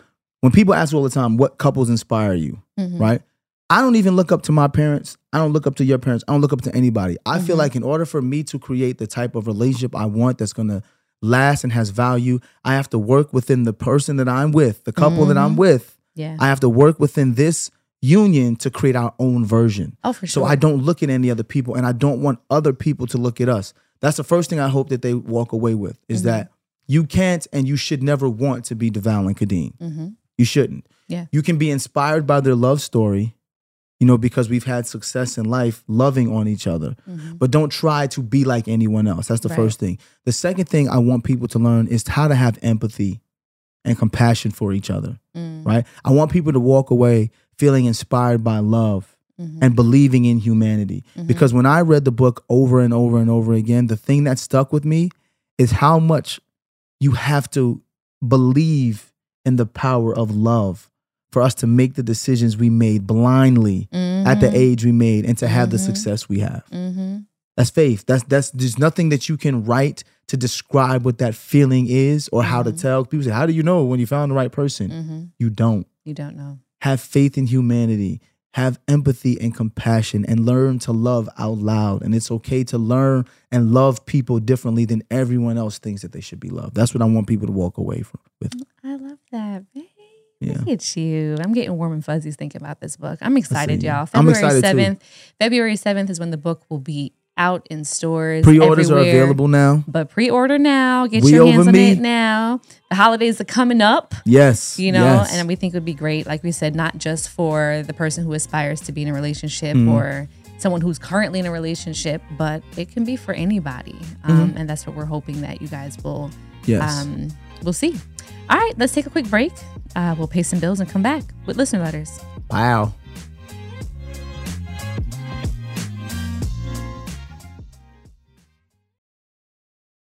when people ask all the time, what couples inspire you, mm-hmm. right? I don't even look up to my parents. I don't look up to your parents. I don't look up to anybody. I feel like in order for me to create the type of relationship I want that's going to last and has value, I have to work within the person that I'm with, the couple that I'm with, Yeah. I have to work within this union to create our own version. Oh, for sure. So. I don't look at any other people and I don't want other people to look at us. That's the first thing I hope that they walk away with is Mm-hmm. that you can't and you should never want to be Devale and Kadeen. Mm-hmm. You shouldn't. Yeah. You can be inspired by their love story, you know, because we've had success in life loving on each other. But don't try to be like anyone else. That's the Mm-hmm. Right. first thing. The second thing I want people to learn is how to have empathy and compassion for each other, Mm. right? I want people to walk away feeling inspired by love Mm-hmm. and believing in humanity. Because when I read the book over and over and over again, the thing that stuck with me is how much you have to believe in the power of love for us to make the decisions we made blindly at the age we made and to have the success we have. Mm-hmm. That's faith. That's that's there's nothing that you can write to describe what that feeling is or how to tell. People say, How do you know when you found the right person? Mm-hmm. You don't. You don't know. Have faith in humanity. Have empathy and compassion and learn to love out loud. And it's okay to learn and love people differently than everyone else thinks that they should be loved. That's what I want people to walk away from with. I love that. Babe. Yeah. Look at you. I'm getting warm and fuzzies thinking about this book. I'm excited, y'all. I'm February excited, too. 7th. February 7th is when the book will be out in stores. Pre-orders are available now. But pre-order now. Get We your hands on me. it now. The holidays are coming up. Yes. you know yes. and we think it would be great like we said not just for the person who aspires to be in a relationship Mm-hmm. or someone who's currently in a relationship but it can be for anybody Mm-hmm. um, and that's what we're hoping that you guys will yes. um, we'll see all right let's take a quick break uh, we'll pay some bills and come back with listener letters wow.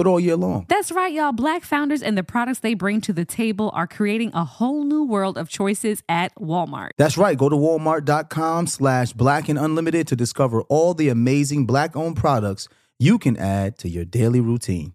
but all year long. That's right, y'all. Black founders and the products they bring to the table are creating a whole new world of choices at Walmart. That's right. Go to walmart.com slash black and unlimited to discover all the amazing black owned products you can add to your daily routine.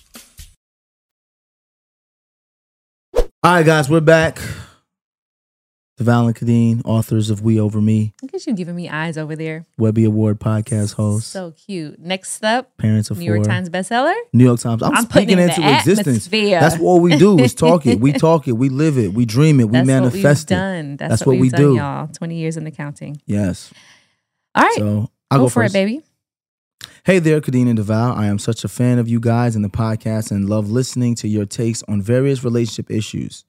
All right, guys, we're back. Devale and Kadeen, authors of We Over Me, Look at you giving me eyes over there. Webby Award podcast host, So cute. Next up, parents of New four, York Times bestseller. New York Times. I'm, I'm speaking into the existence. atmosphere. That's what we do is talk it. We talk it. We live it. We dream it. We That's manifest what we've it. done. That's, That's what, what we done, do. y'all. 20 years in the counting. Yes. All right. So I'll go, go, for first. it, baby. Hey there, Kadeen and Devale. I am such a fan of you guys and the podcast and love listening to your takes on various relationship issues.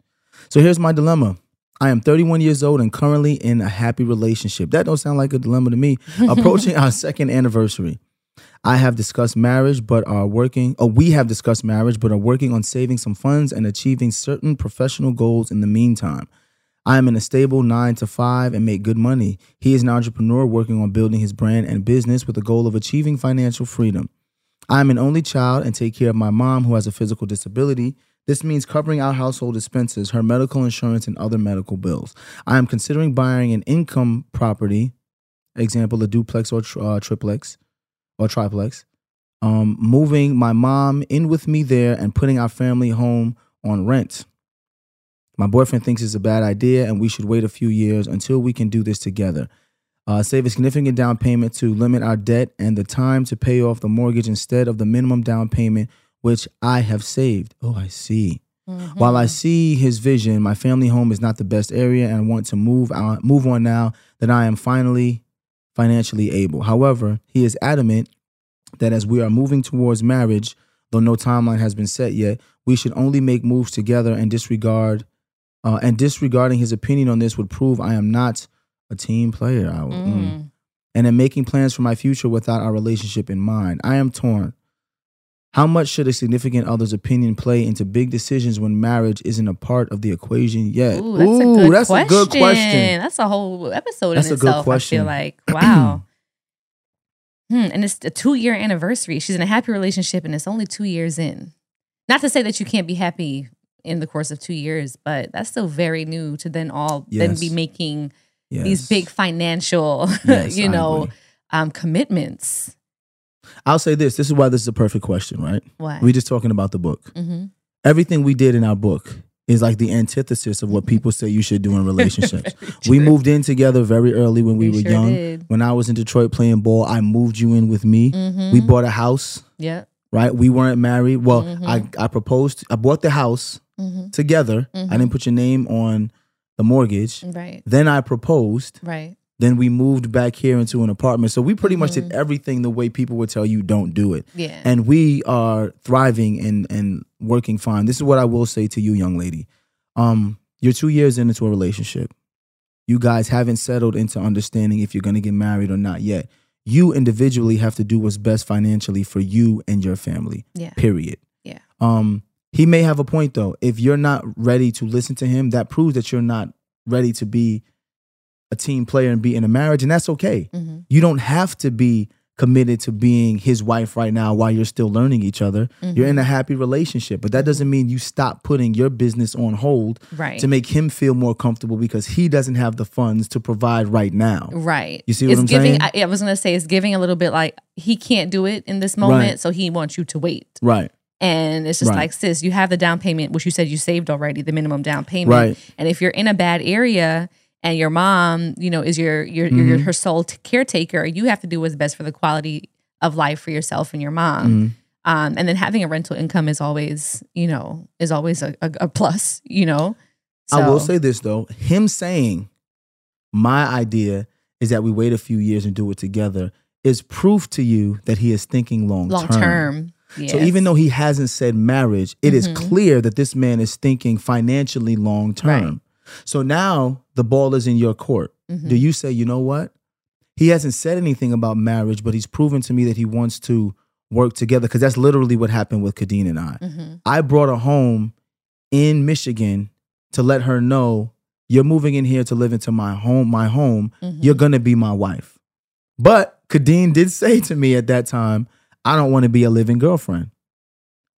So here's my dilemma. I am 31 years old and currently in a happy relationship. That don't sound like a dilemma to me. Approaching our second anniversary. I have discussed marriage, but are working, or we have discussed marriage, but are working on saving some funds and achieving certain professional goals in the meantime. I am in a stable nine to five and make good money. He is an entrepreneur working on building his brand and business with the goal of achieving financial freedom. I am an only child and take care of my mom who has a physical disability. This means covering our household expenses, her medical insurance, and other medical bills. I am considering buying an income property, example, a duplex or uh, triplex or triplex, um, moving my mom in with me there and putting our family home on rent. My boyfriend thinks it's a bad idea and we should wait a few years until we can do this together. Uh, save a significant down payment to limit our debt and the time to pay off the mortgage instead of the minimum down payment, which I have saved. Oh, I see. While I see his vision, my family home is not the best area and I want to move on, move on now that I am finally financially able. However, he is adamant that as we are moving towards marriage, though no timeline has been set yet, we should only make moves together and disregard uh, and disregarding his opinion on this would prove I am not a team player. I, would- mm. And in making plans for my future without our relationship in mind, I am torn. How much should a significant other's opinion play into big decisions when marriage isn't a part of the equation yet? Ooh, that's, a, good that's question. a good question. That's a whole episode That's in a good itself. I feel like, wow. hmm, and it's a two year anniversary. She's in a happy relationship and it's only two years in. Not to say that you can't be happy in the course of two years, but that's still very new to then all then be making Yes. these big financial, Yes, you I know, um, commitments. I'll say this. This is why this is a perfect question, right? Why? We're just talking about the book. mm-hmm. Everything we did in our book is like the antithesis of what people say you should do in relationships. we moved in together very early when we, We were sure young. did. When I was in Detroit playing ball, I moved you in with me. Mhm. We bought a house, Yeah right? We weren't married. Well, Mhm. I, I proposed, I bought the house Mm-hmm. together. I didn't put your name on the mortgage. Right. Then I proposed. Right. Then we moved back here into an apartment. So we pretty much Mm-hmm. did everything the way people would tell you don't do it. Yeah. And we are thriving and and working fine. This is what I will say to you, young lady. Um, you're two years into a relationship. You guys haven't settled into understanding if you're gonna get married or not yet. You individually have to do what's best financially for you and your family. Yeah. Period. Yeah. Um, he may have a point though. If you're not ready to listen to him, that proves that you're not ready to be a team player and be in a marriage, and that's okay. Mm-hmm. You don't have to be committed to being his wife right now while you're still learning each other. You're in a happy relationship, but that doesn't mean you stop putting your business on hold Right. to make him feel more comfortable because he doesn't have the funds to provide right now. Right. You see what it's I'm giving, saying? I, I was gonna say it's giving a little bit like he can't do it in this moment, Right. so he wants you to wait. Right. And it's just Right. like, sis, you have the down payment, which you said you saved already, the minimum down payment. Right. And if you're in a bad area and your mom, you know, is your your, your Mm-hmm. her sole t- caretaker, you have to do what's best for the quality of life for yourself and your mom. Mhm. Um, and then having a rental income is always, you know, is always a, a, a plus, you know. I will say this though, him saying my idea is that we wait a few years and do it together is proof to you that he is thinking long long term. So even though he hasn't said marriage, it is Mhm. clear that this man is thinking financially long term. Right. So now the ball is in your court. Mhm. Do you say, you know what? He hasn't said anything about marriage, but he's proven to me that he wants to work together because that's literally what happened with Kadeen and I. Mm-hmm. I brought her home in Michigan to let her know you're moving in here to live into my home, my home. Mm-hmm. You're gonna be my wife. But Kadeen did say to me at that time, I don't want to be a living girlfriend.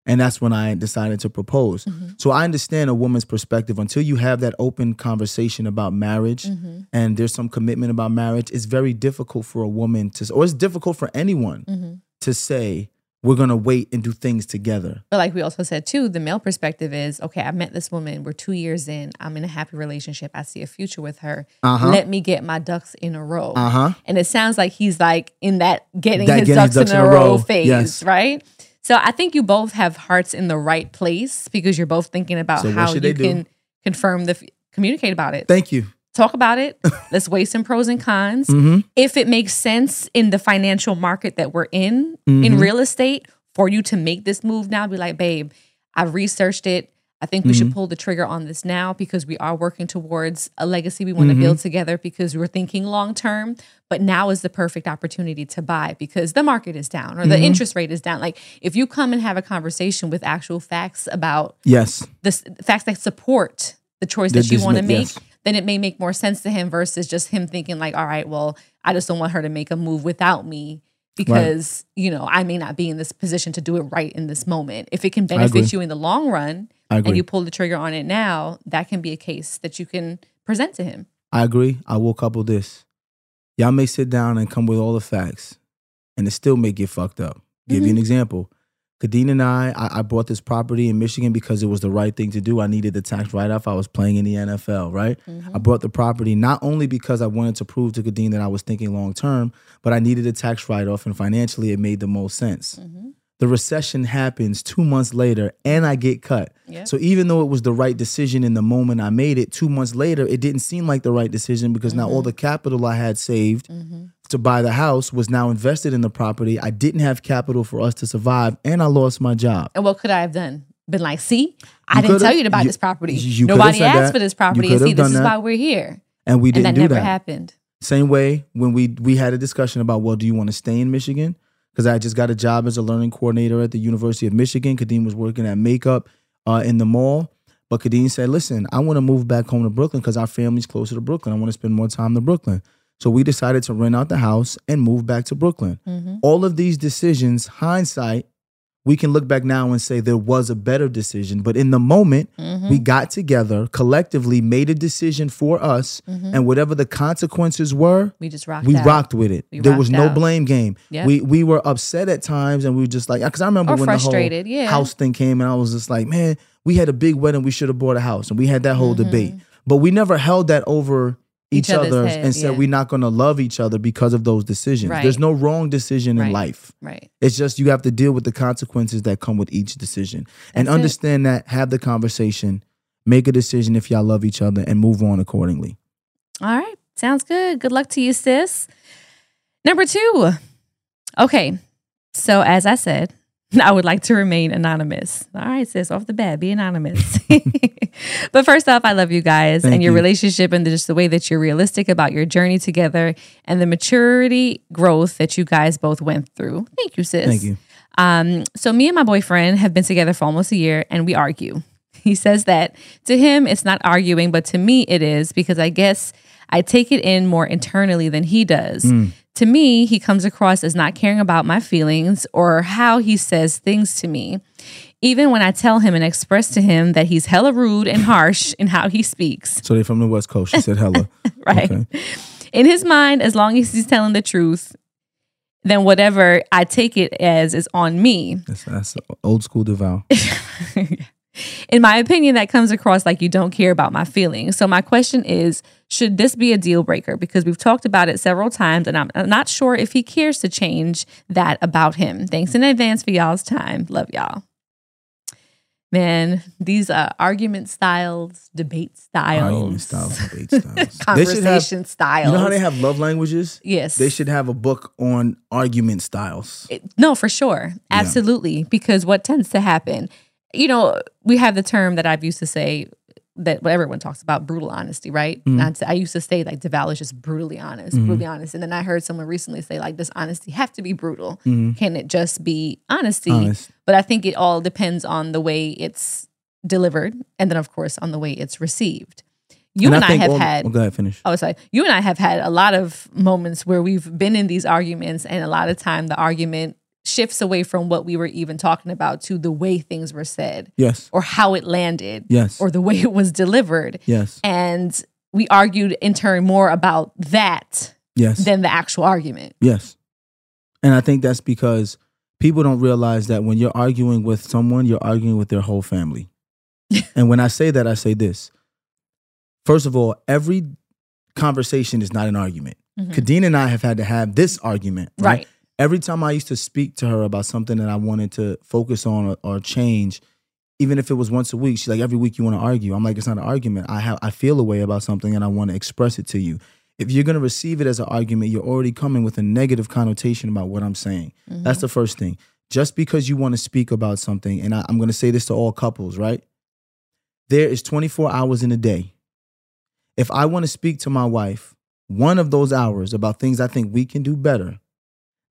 And that's when I decided to propose. Mm-hmm. So I understand a woman's perspective until you have that open conversation about marriage Mm-hmm. and there's some commitment about marriage. It's very difficult for a woman to, or it's difficult for anyone Mm-hmm. to say, we're gonna wait and do things together. But like we also said too, the male perspective is okay, I met this woman, we're two years in, I'm in a happy relationship, I see a future with her. Uh-huh. Let me get my ducks in a row. Uh huh. And it sounds like he's like in that getting That his getting his ducks, in, a row, phase, yes. right? So I think you both have hearts in the right place because you're both thinking about So how you can confirm the f- communicate about it. Thank you. Talk about it. Let's weigh some pros and cons. Mm-hmm. If it makes sense in the financial market that we're in, Mm-hmm. in real estate, for you to make this move now, be like, babe, I've researched it. I think we Mm-hmm. should pull the trigger on this now because we are working towards a legacy we want Mm-hmm. to build together because we're thinking long term. But now is the perfect opportunity to buy because the market is down or the Mm-hmm. interest rate is down. Like if you come and have a conversation with actual facts about Yes. the facts that support the choice That that you want to make- make, yes. Then it may make more sense to him versus just him thinking like, all right, well, I just don't want her to make a move without me because you know I may not be in this position to do it right in this moment. If it can benefit you in the long run, and you pull the trigger on it now, that can be a case that you can present to him. I agree. I will couple this. Y'all may sit down and come with all the facts, and it still may get fucked up. Give you mm-hmm. an example. Kadeen and I, I, I bought this property in Michigan because it was the right thing to do. I needed the tax write off. I was playing in the NFL, right? Mm-hmm. I bought the property not only because I wanted to prove to Kadeen that I was thinking long term, but I needed a tax write off, and financially it made the most sense. Mm-hmm. The recession happens two months later, and I get cut. Yeah. So even though it was the right decision in the moment I made it, two months later, it didn't seem like the right decision because now all mm-hmm. the capital I had saved to buy the house was now invested in the property. I didn't have capital for us to survive, and I lost my job. And what could I have done? Been like, see, I You didn't tell you to buy you- this property. you Nobody asked that. for this property, and see, this is that. why we're here. And we didn't that do never that. happened. Same way when we we had a discussion about well, do you want to stay in Michigan? Because I just got a job as a learning coordinator at the University of Michigan. Kadeen was working at makeup uh, in the mall. But Kadeen said, listen, I want to move back home to Brooklyn because our family's closer to Brooklyn. I want to spend more time in Brooklyn. So we decided to rent out the house and move back to Brooklyn. Mm-hmm. All of these decisions, hindsight, we can look back now and say there was a better decision. But in the moment, Mm-hmm. we got together, collectively made a decision for us, and whatever the consequences were, We just rocked. we out. rocked with it. We there was no out. blame game. Yep. We we were upset at times, and we were just like, because I remember Or when frustrated, the whole yeah. house thing came, and I was just like, man, we had a big wedding, we should have bought a house, and we had that whole debate. But we never held that over each, other head, and said yeah. we're not going to love each other because of those decisions. Right. There's no wrong decision in life. Right. It's just you have to deal with the consequences that come with each decision and That's it. understand that, have the conversation, make a decision if y'all love each other, and move on accordingly. All right. Sounds good. Good luck to you, sis. Number two. Okay. So, as I said, I would like to remain anonymous. All right, sis, off the bat, be anonymous. but first off, I love you guys Thank and your you. relationship and just the way that you're realistic about your journey together and the maturity growth that you guys both went through. Thank you, sis. Thank you. Um, so me and my boyfriend have been together for almost a year and we argue. He says that to him it's not arguing, but to me it is because I guess I take it in more internally than he does. To me, he comes across as not caring about my feelings or how he says things to me. Even when I tell him and express to him that he's hella rude and harsh in how he speaks. So they're from the West Coast. She said hella. Right. Okay. In his mind, as long as he's telling the truth, then whatever I take it as is on me. That's, that's old school Devale. In my opinion, that comes across like you don't care about my feelings. So, my question is should this be a deal breaker? Because we've talked about it several times, and I'm I'm not sure if he cares to change that about him. Thanks in advance for y'all's time. Love y'all. Man, these uh, argument styles, debate styles, Argument styles, debate styles. Should have- conversation styles. You know how they have love languages? Yes. They should have a book on argument styles. It- no, for sure. Absolutely. Because what tends to happen, you know, we have the term that I've used to say, that what everyone talks about brutal honesty, right? Mm-hmm. And I'd I used to say like Devale is just brutally honest, mm-hmm. brutally honest. And then I heard someone recently say like, does honesty have to be brutal? Mm-hmm. Can it just be honesty? Honest. But I think it all depends on the way it's delivered, and then of course on the way it's received. You and, I, think have had oh, go ahead, finish. Oh, sorry. You and I have had a lot of moments where we've been in these arguments, and a lot of time the argument shifts away from what we were even talking about to the way things were said, Yes. or how it landed, Yes. or the way it was delivered. Yes. And we argued in turn more about that Yes. than the actual argument. Yes. And I think that's because people don't realize that when you're arguing with someone, you're arguing with their whole family. and when I say that, I say this. First of all, every conversation is not an argument. Mm-hmm. Kadeen and I have had to have this argument. Right? Right. Every time I used to speak to her about something that I wanted to focus on or, or change, even if it was once a week, she's like, every week you want to argue. I'm like, it's not an argument. I have I feel a way about something and I want to express it to you. If you're gonna receive it as an argument, you're already coming with a negative connotation about what I'm saying. Mm-hmm. That's the first thing. Just because you want to speak about something, and I, I'm gonna say this to all couples, right? There is 24 hours in a day. If I want to speak to my wife, one of those hours about things I think we can do better,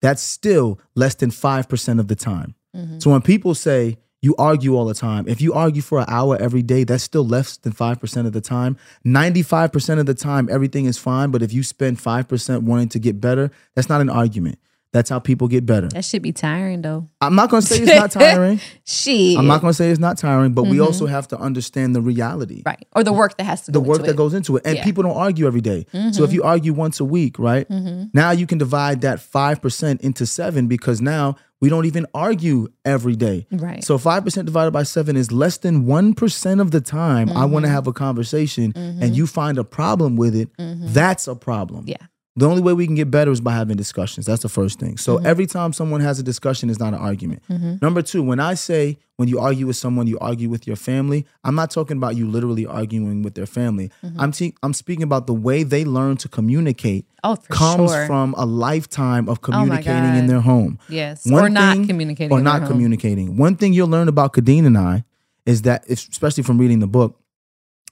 that's still less than 5% of the time. Mm-hmm. So when people say you argue all the time, if you argue for an hour every day, that's still less than 5% of the time. 95% of the time, everything is fine. But if you spend 5% wanting to get better, that's not an argument. That's how people get better. That should be tiring though. I'm not going to say it's not tiring. She I'm not going to say it's not tiring, but we mm-hmm. also have to understand the reality. right. Or the work that has to The work that it. goes into it. And Yeah. people don't argue every day. So if mm-hmm. you argue once a week, right? Mm-hmm. Now you can divide that 5% into seven because now we don't even argue every day. Right. So 5% divided by seven is less than 1% of the time I want to have a conversation and you find a problem with it. That's a problem. Yeah. The only way we can get better is by having discussions. That's the first thing. So Mm-hmm. every time someone has a discussion, it's not an argument. Number two, when I say when you argue with someone, you argue with your family, I'm not talking about you literally arguing with their family. Mm-hmm. I'm te- I'm speaking about the way they learn to communicate Oh, comes sure. from a lifetime of my communicating in their home. Yes. Or not communicating Or in not their home. communicating. One thing you'll learn about Kadeen and I is that, especially from reading the book,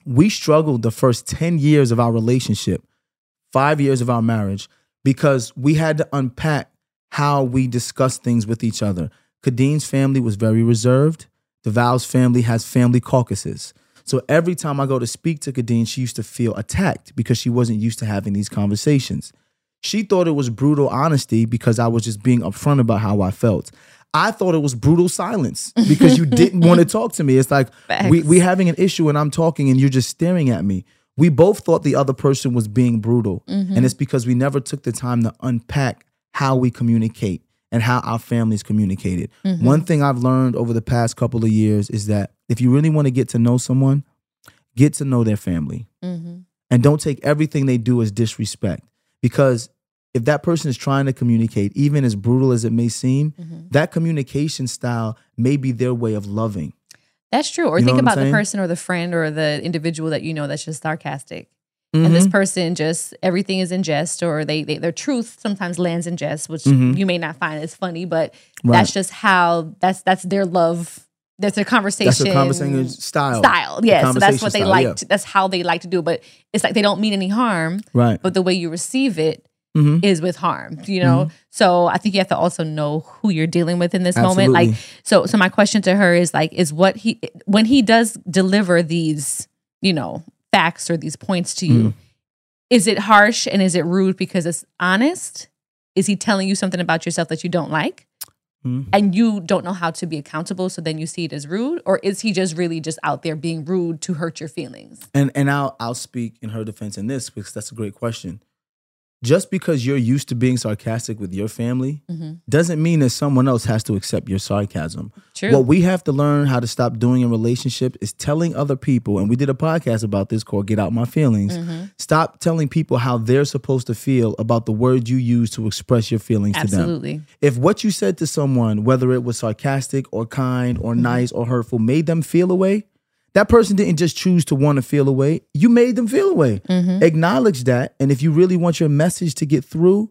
we struggled the first 10 years of our relationship, five years of our marriage, because we had to unpack how we discuss things with each other. Kadeen's family was very reserved. Devale's family has family caucuses. So every time I go to speak to Kadeen, she used to feel attacked because she wasn't used to having these conversations. She thought it was brutal honesty because I was just being upfront about how I felt. I thought it was brutal silence because you didn't want to talk to me. It's like we Facts. we having an issue and I'm talking and you're just staring at me. We both thought the other person was being brutal. Mm-hmm. And it's because we never took the time to unpack how we communicate and how our families communicated. Mm-hmm. One thing I've learned over the past couple of years is that if you really want to get to know someone, get to know their family. Mm-hmm. And don't take everything they do as disrespect. Because if that person is trying to communicate, even as brutal as it may seem, that communication style may be their way of loving. That's true. Or You think about the person or the friend or the individual that you know that's just sarcastic. And this Mhm. person just everything is in jest, or they, they their truth sometimes lands in jest, which Mhm. you may not find as funny, but Right. that's just how that's that's their love. That's their conversation. That's a conversation style. Style, yeah. So that's what they style, like. yeah. To, that's how they like to do. it. But it's like they don't mean any harm, Right. but the way you receive it Mhm. is with harm. You know. So I think you have to also know who you're dealing with in this moment. Like so so my question to her is like is what he when he does deliver these, you know, facts or these points to you, is it harsh and is it rude because it's honest? Is he telling you something about yourself that you don't like? Mhm. And you don't know how to be accountable, so then you see it as rude, or is he just really just out there being rude to hurt your feelings? And and I'll I'll speak in her defense in this because that's a great question. Just because you're used to being sarcastic with your family mm-hmm. doesn't mean that someone else has to accept your sarcasm. True. What we have to learn how to stop doing in relationship is telling other people, and we did a podcast about this called Get Out My Feelings. Mm-hmm. Stop telling people how they're supposed to feel about the words you use to express your feelings to them. Absolutely. If what you said to someone, whether it was sarcastic or kind or mm-hmm. nice or hurtful, made them feel a way, that person didn't just choose to want to feel a way. You made them feel a way. Acknowledge that. And if you really want your message to get through,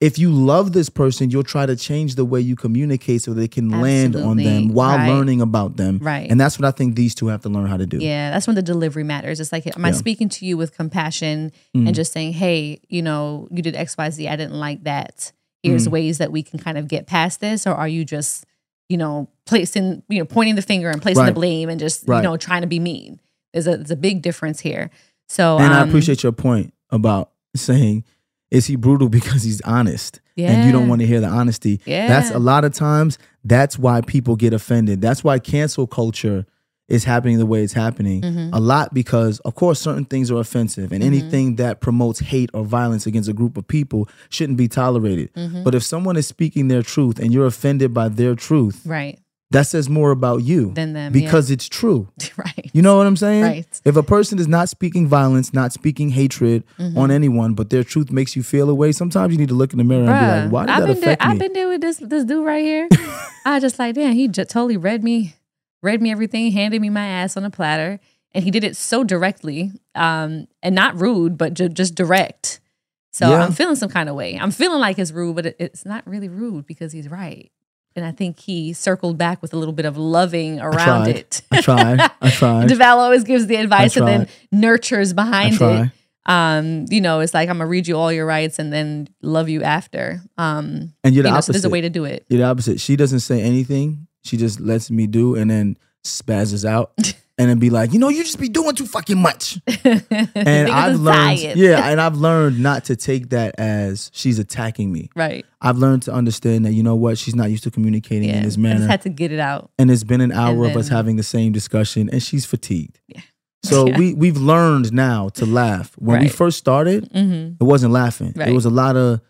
if you love this person, you'll try to change the way you communicate so they can land on them while Right. learning about them. Right. And that's what I think these two have to learn how to do. Yeah, that's when the delivery matters. It's like, am I speaking to you with compassion Mm. and just saying, hey, you know, you did X, Y, Z. I didn't like that. Here's Mm. ways that we can kind of get past this. Or are you just, you know, placing, you know, pointing the finger and placing the blame and just, Right. you know, trying to be mean? There's a, there's a big difference here. So, And I um, appreciate your point about saying, is he brutal because he's honest? And you don't want to hear the honesty. Yeah. That's a lot of times, that's why people get offended. That's why cancel culture is happening the way it's happening. Mhm. A lot because, of course, certain things are offensive, and Mhm. anything that promotes hate or violence against a group of people shouldn't be tolerated. Mhm. But if someone is speaking their truth and you're offended by their truth, right. that says more about you Than them. yeah. because it's true. right. You know what I'm saying? Right. If a person is not speaking violence, not speaking hatred Mhm. on anyone, but their truth makes you feel a way, sometimes you need to look in the mirror and be like, why did I've that affect I've been there with this this dude right here. I just like, damn, he totally read me, read me everything, handed me my ass on a platter, and he did it so directly, um, and not rude, but ju- just direct. So Yeah. I'm feeling some kind of way. I'm feeling like it's rude, but it, it's not really rude because he's right. And I think he circled back with a little bit of loving around tried. it. I tried. I tried. Devale always gives the advice and then nurtures behind it um, you know, it's like I'm gonna read you all your rights and then love you after. Um, And you're the you know, so opposite. there's a way to do it. You're the opposite. She doesn't say anything. She just lets me do and then spazzes out and then be like, you know, you just be doing too fucking much. And I've learned, tired. yeah, and I've learned not to take that as she's attacking me. right. I've learned to understand that you know what, she's not used to communicating Yeah, in this I manner. just had to get it out. and it's been an hour of us having the same discussion and she's fatigued Yeah. so Yeah. we we've learned now to laugh when we first started hmm it wasn't laughing Right. it was a lot of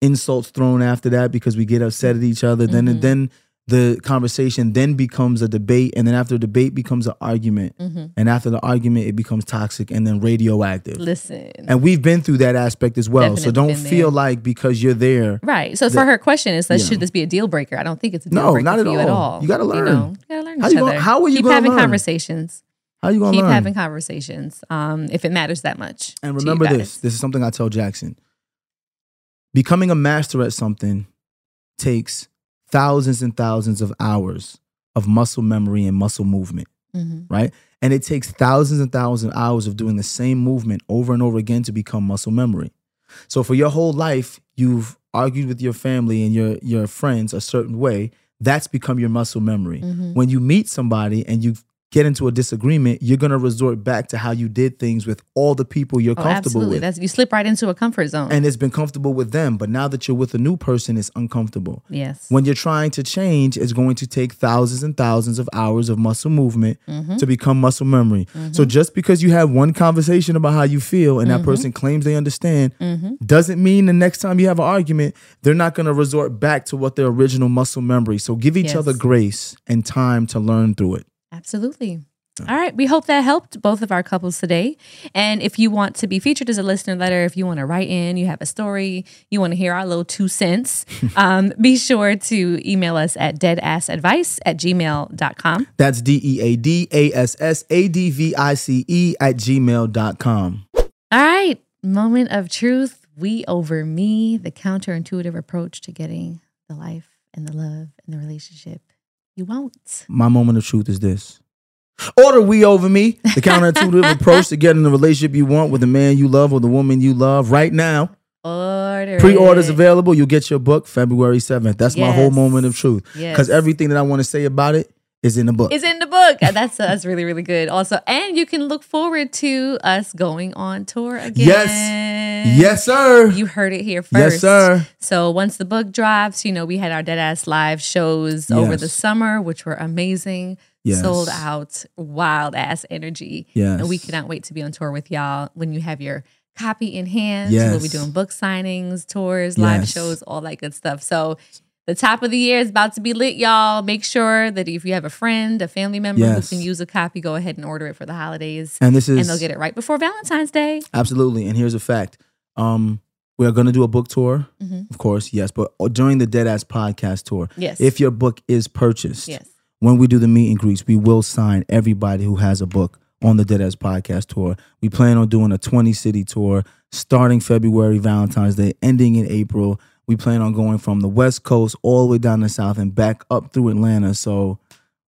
insults thrown after that because we get upset at each other then Mhm. then the conversation then becomes a debate and then after the debate becomes an argument hmm and after the argument it becomes toxic and then radioactive Listen. and we've been through that aspect as well so don't feel there. like because you're there right. So the- for her question is that yeah. should this be a deal breaker? I don't think it's a deal No, breaker not for at you at all. all. You gotta learn. know, you gotta learn How each you other. gonna- how are you Keep having learn? conversations. how are you gonna Keep learn having conversations. Um, if it matters that much. And remember this this is something I tell Jackson. Becoming a master at something takes thousands and thousands of hours of muscle memory and muscle movement, Mhm. right? And it takes thousands and thousands of hours of doing the same movement over and over again to become muscle memory. So for your whole life, you've argued with your family and your your friends a certain way. That's become your muscle memory. Mhm. When you meet somebody and you get into a disagreement, you're gonna resort back to how you did things with all the people you're Oh, comfortable absolutely. with That's you slip right into a comfort zone. and it's been comfortable with them. But now that you're with a new person, it's uncomfortable. yes. When you're trying to change, it's going to take thousands and thousands of hours of muscle movement Mhm. to become muscle memory. So just because you have one conversation about how you feel and that person claims they understand, Mhm. doesn't mean the next time you have an argument, they're not going to resort back to what their original muscle memory. So give each Yes. other grace and time to learn through it. Absolutely. All right. We hope that helped both of our couples today. And if you want to be featured as a listener letter, if you want to write in, you have a story, you want to hear our little two cents, um, be sure to email us at deadassadvice at gmail.com. That's D E A D A S S A D V I C E at gmail.com. All right. Moment of truth. We over me, the counterintuitive approach to getting the life and the love and the relationship you won't. my moment of truth is this. Order we over me, the counterintuitive approach to getting the relationship you want with the man you love or the woman you love right now. Order. Pre-orders available. You'll get your book February 7th. That's my whole moment of truth. Yes. Because everything that I want to say about it is in the book. is in the book. That's that's really really good. Also, and you can look forward to us going on tour again. Yes. Yes, sir. You heard it here first. yes, sir. So once the book drops, you know, we had our dead ass live shows over the summer, which were amazing. Yes. Sold out, wild ass energy. Yes. And we cannot wait to be on tour with y'all when you have your copy in hand. Yes. We'll be doing book signings, tours, live shows, all that good stuff. So the top of the year is about to be lit, y'all. Make sure that if you have a friend, a family member Yes. who can use a copy, go ahead and order it for the holidays. And this is and they'll get it right before Valentine's Day. Absolutely. And here's a fact. Um, we're gonna do a book tour, Mhm. of course, yes, but during the Deadass podcast tour, Yes. if your book is purchased, yes. when we do the meet and greets, we will sign everybody who has a book on the Deadass podcast tour. We plan on doing a 20 city tour starting February, Valentine's Day, ending in April. We plan on going from the West Coast all the way down the South and back up through Atlanta. So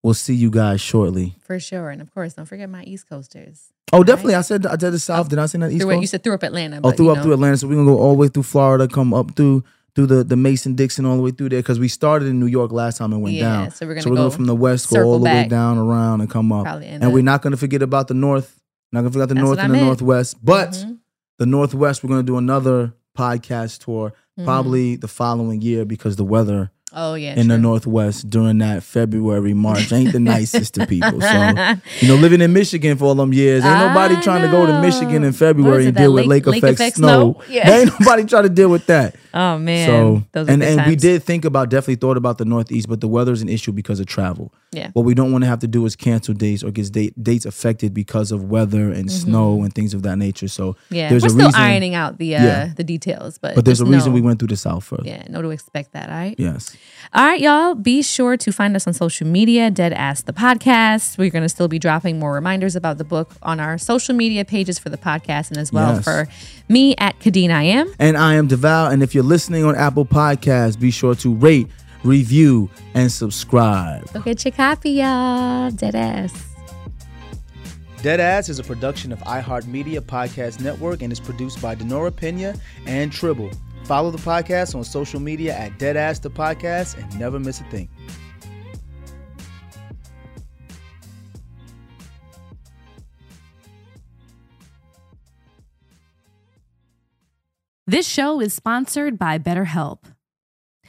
we'll see you guys shortly. For sure. And of course, don't forget my East Coasters. Oh, definitely. I said I did the South. Did I say that East Through, Coast? you said through up Atlanta. Oh, through up know, through Atlanta. So we're gonna go all the way through Florida, come up through through the, the Mason Dixon all the way through there because we started in New York last time and went Yeah, down. so we're gonna so we're gonna go go from the west, go all the way down around and come up. And we're not gonna forget about the north. Not gonna forget the That's north and the meant. northwest. But Mhm. the northwest, we're gonna do another podcast tour Mm-hmm. probably the following year because the weather Oh, yeah. in the northwest during that February, March ain't the nicest to people. So you know, living in Michigan for all them years, ain't nobody I trying to go to. Michigan in February and deal with lake- lake, lake effect, effect snow. snow? Yeah. There ain't nobody trying to deal with that. Oh, man. So and and we did think about definitely thought about the Northeast, but the weather is an issue because of travel. Yeah. What we don't want to have to do is cancel dates or get date, dates affected because of weather and snow and things of that nature. So Mm-hmm. Yeah. there's We're a still reason, ironing out the uh, Yeah. the details, but, but there's a reason know- we went through the South first. Yeah, no to expect that, all right? Yes. All right, y'all. Be sure to find us on social media, Deadass the Podcast. We're going to still be dropping more reminders about the book on our social media pages for the podcast and as well Yes. for me at Kadeen I am. And I am Devale. And if you're listening on Apple Podcasts, be sure to rate, review, and subscribe. Go get your copy, y'all. Dead Ass. Deadass is a production of iHeartMedia Podcast Network and is produced by Denora Pena and Tribble. Follow the podcast on social media at Deadass the Podcast and never miss a thing. This show is sponsored by BetterHelp.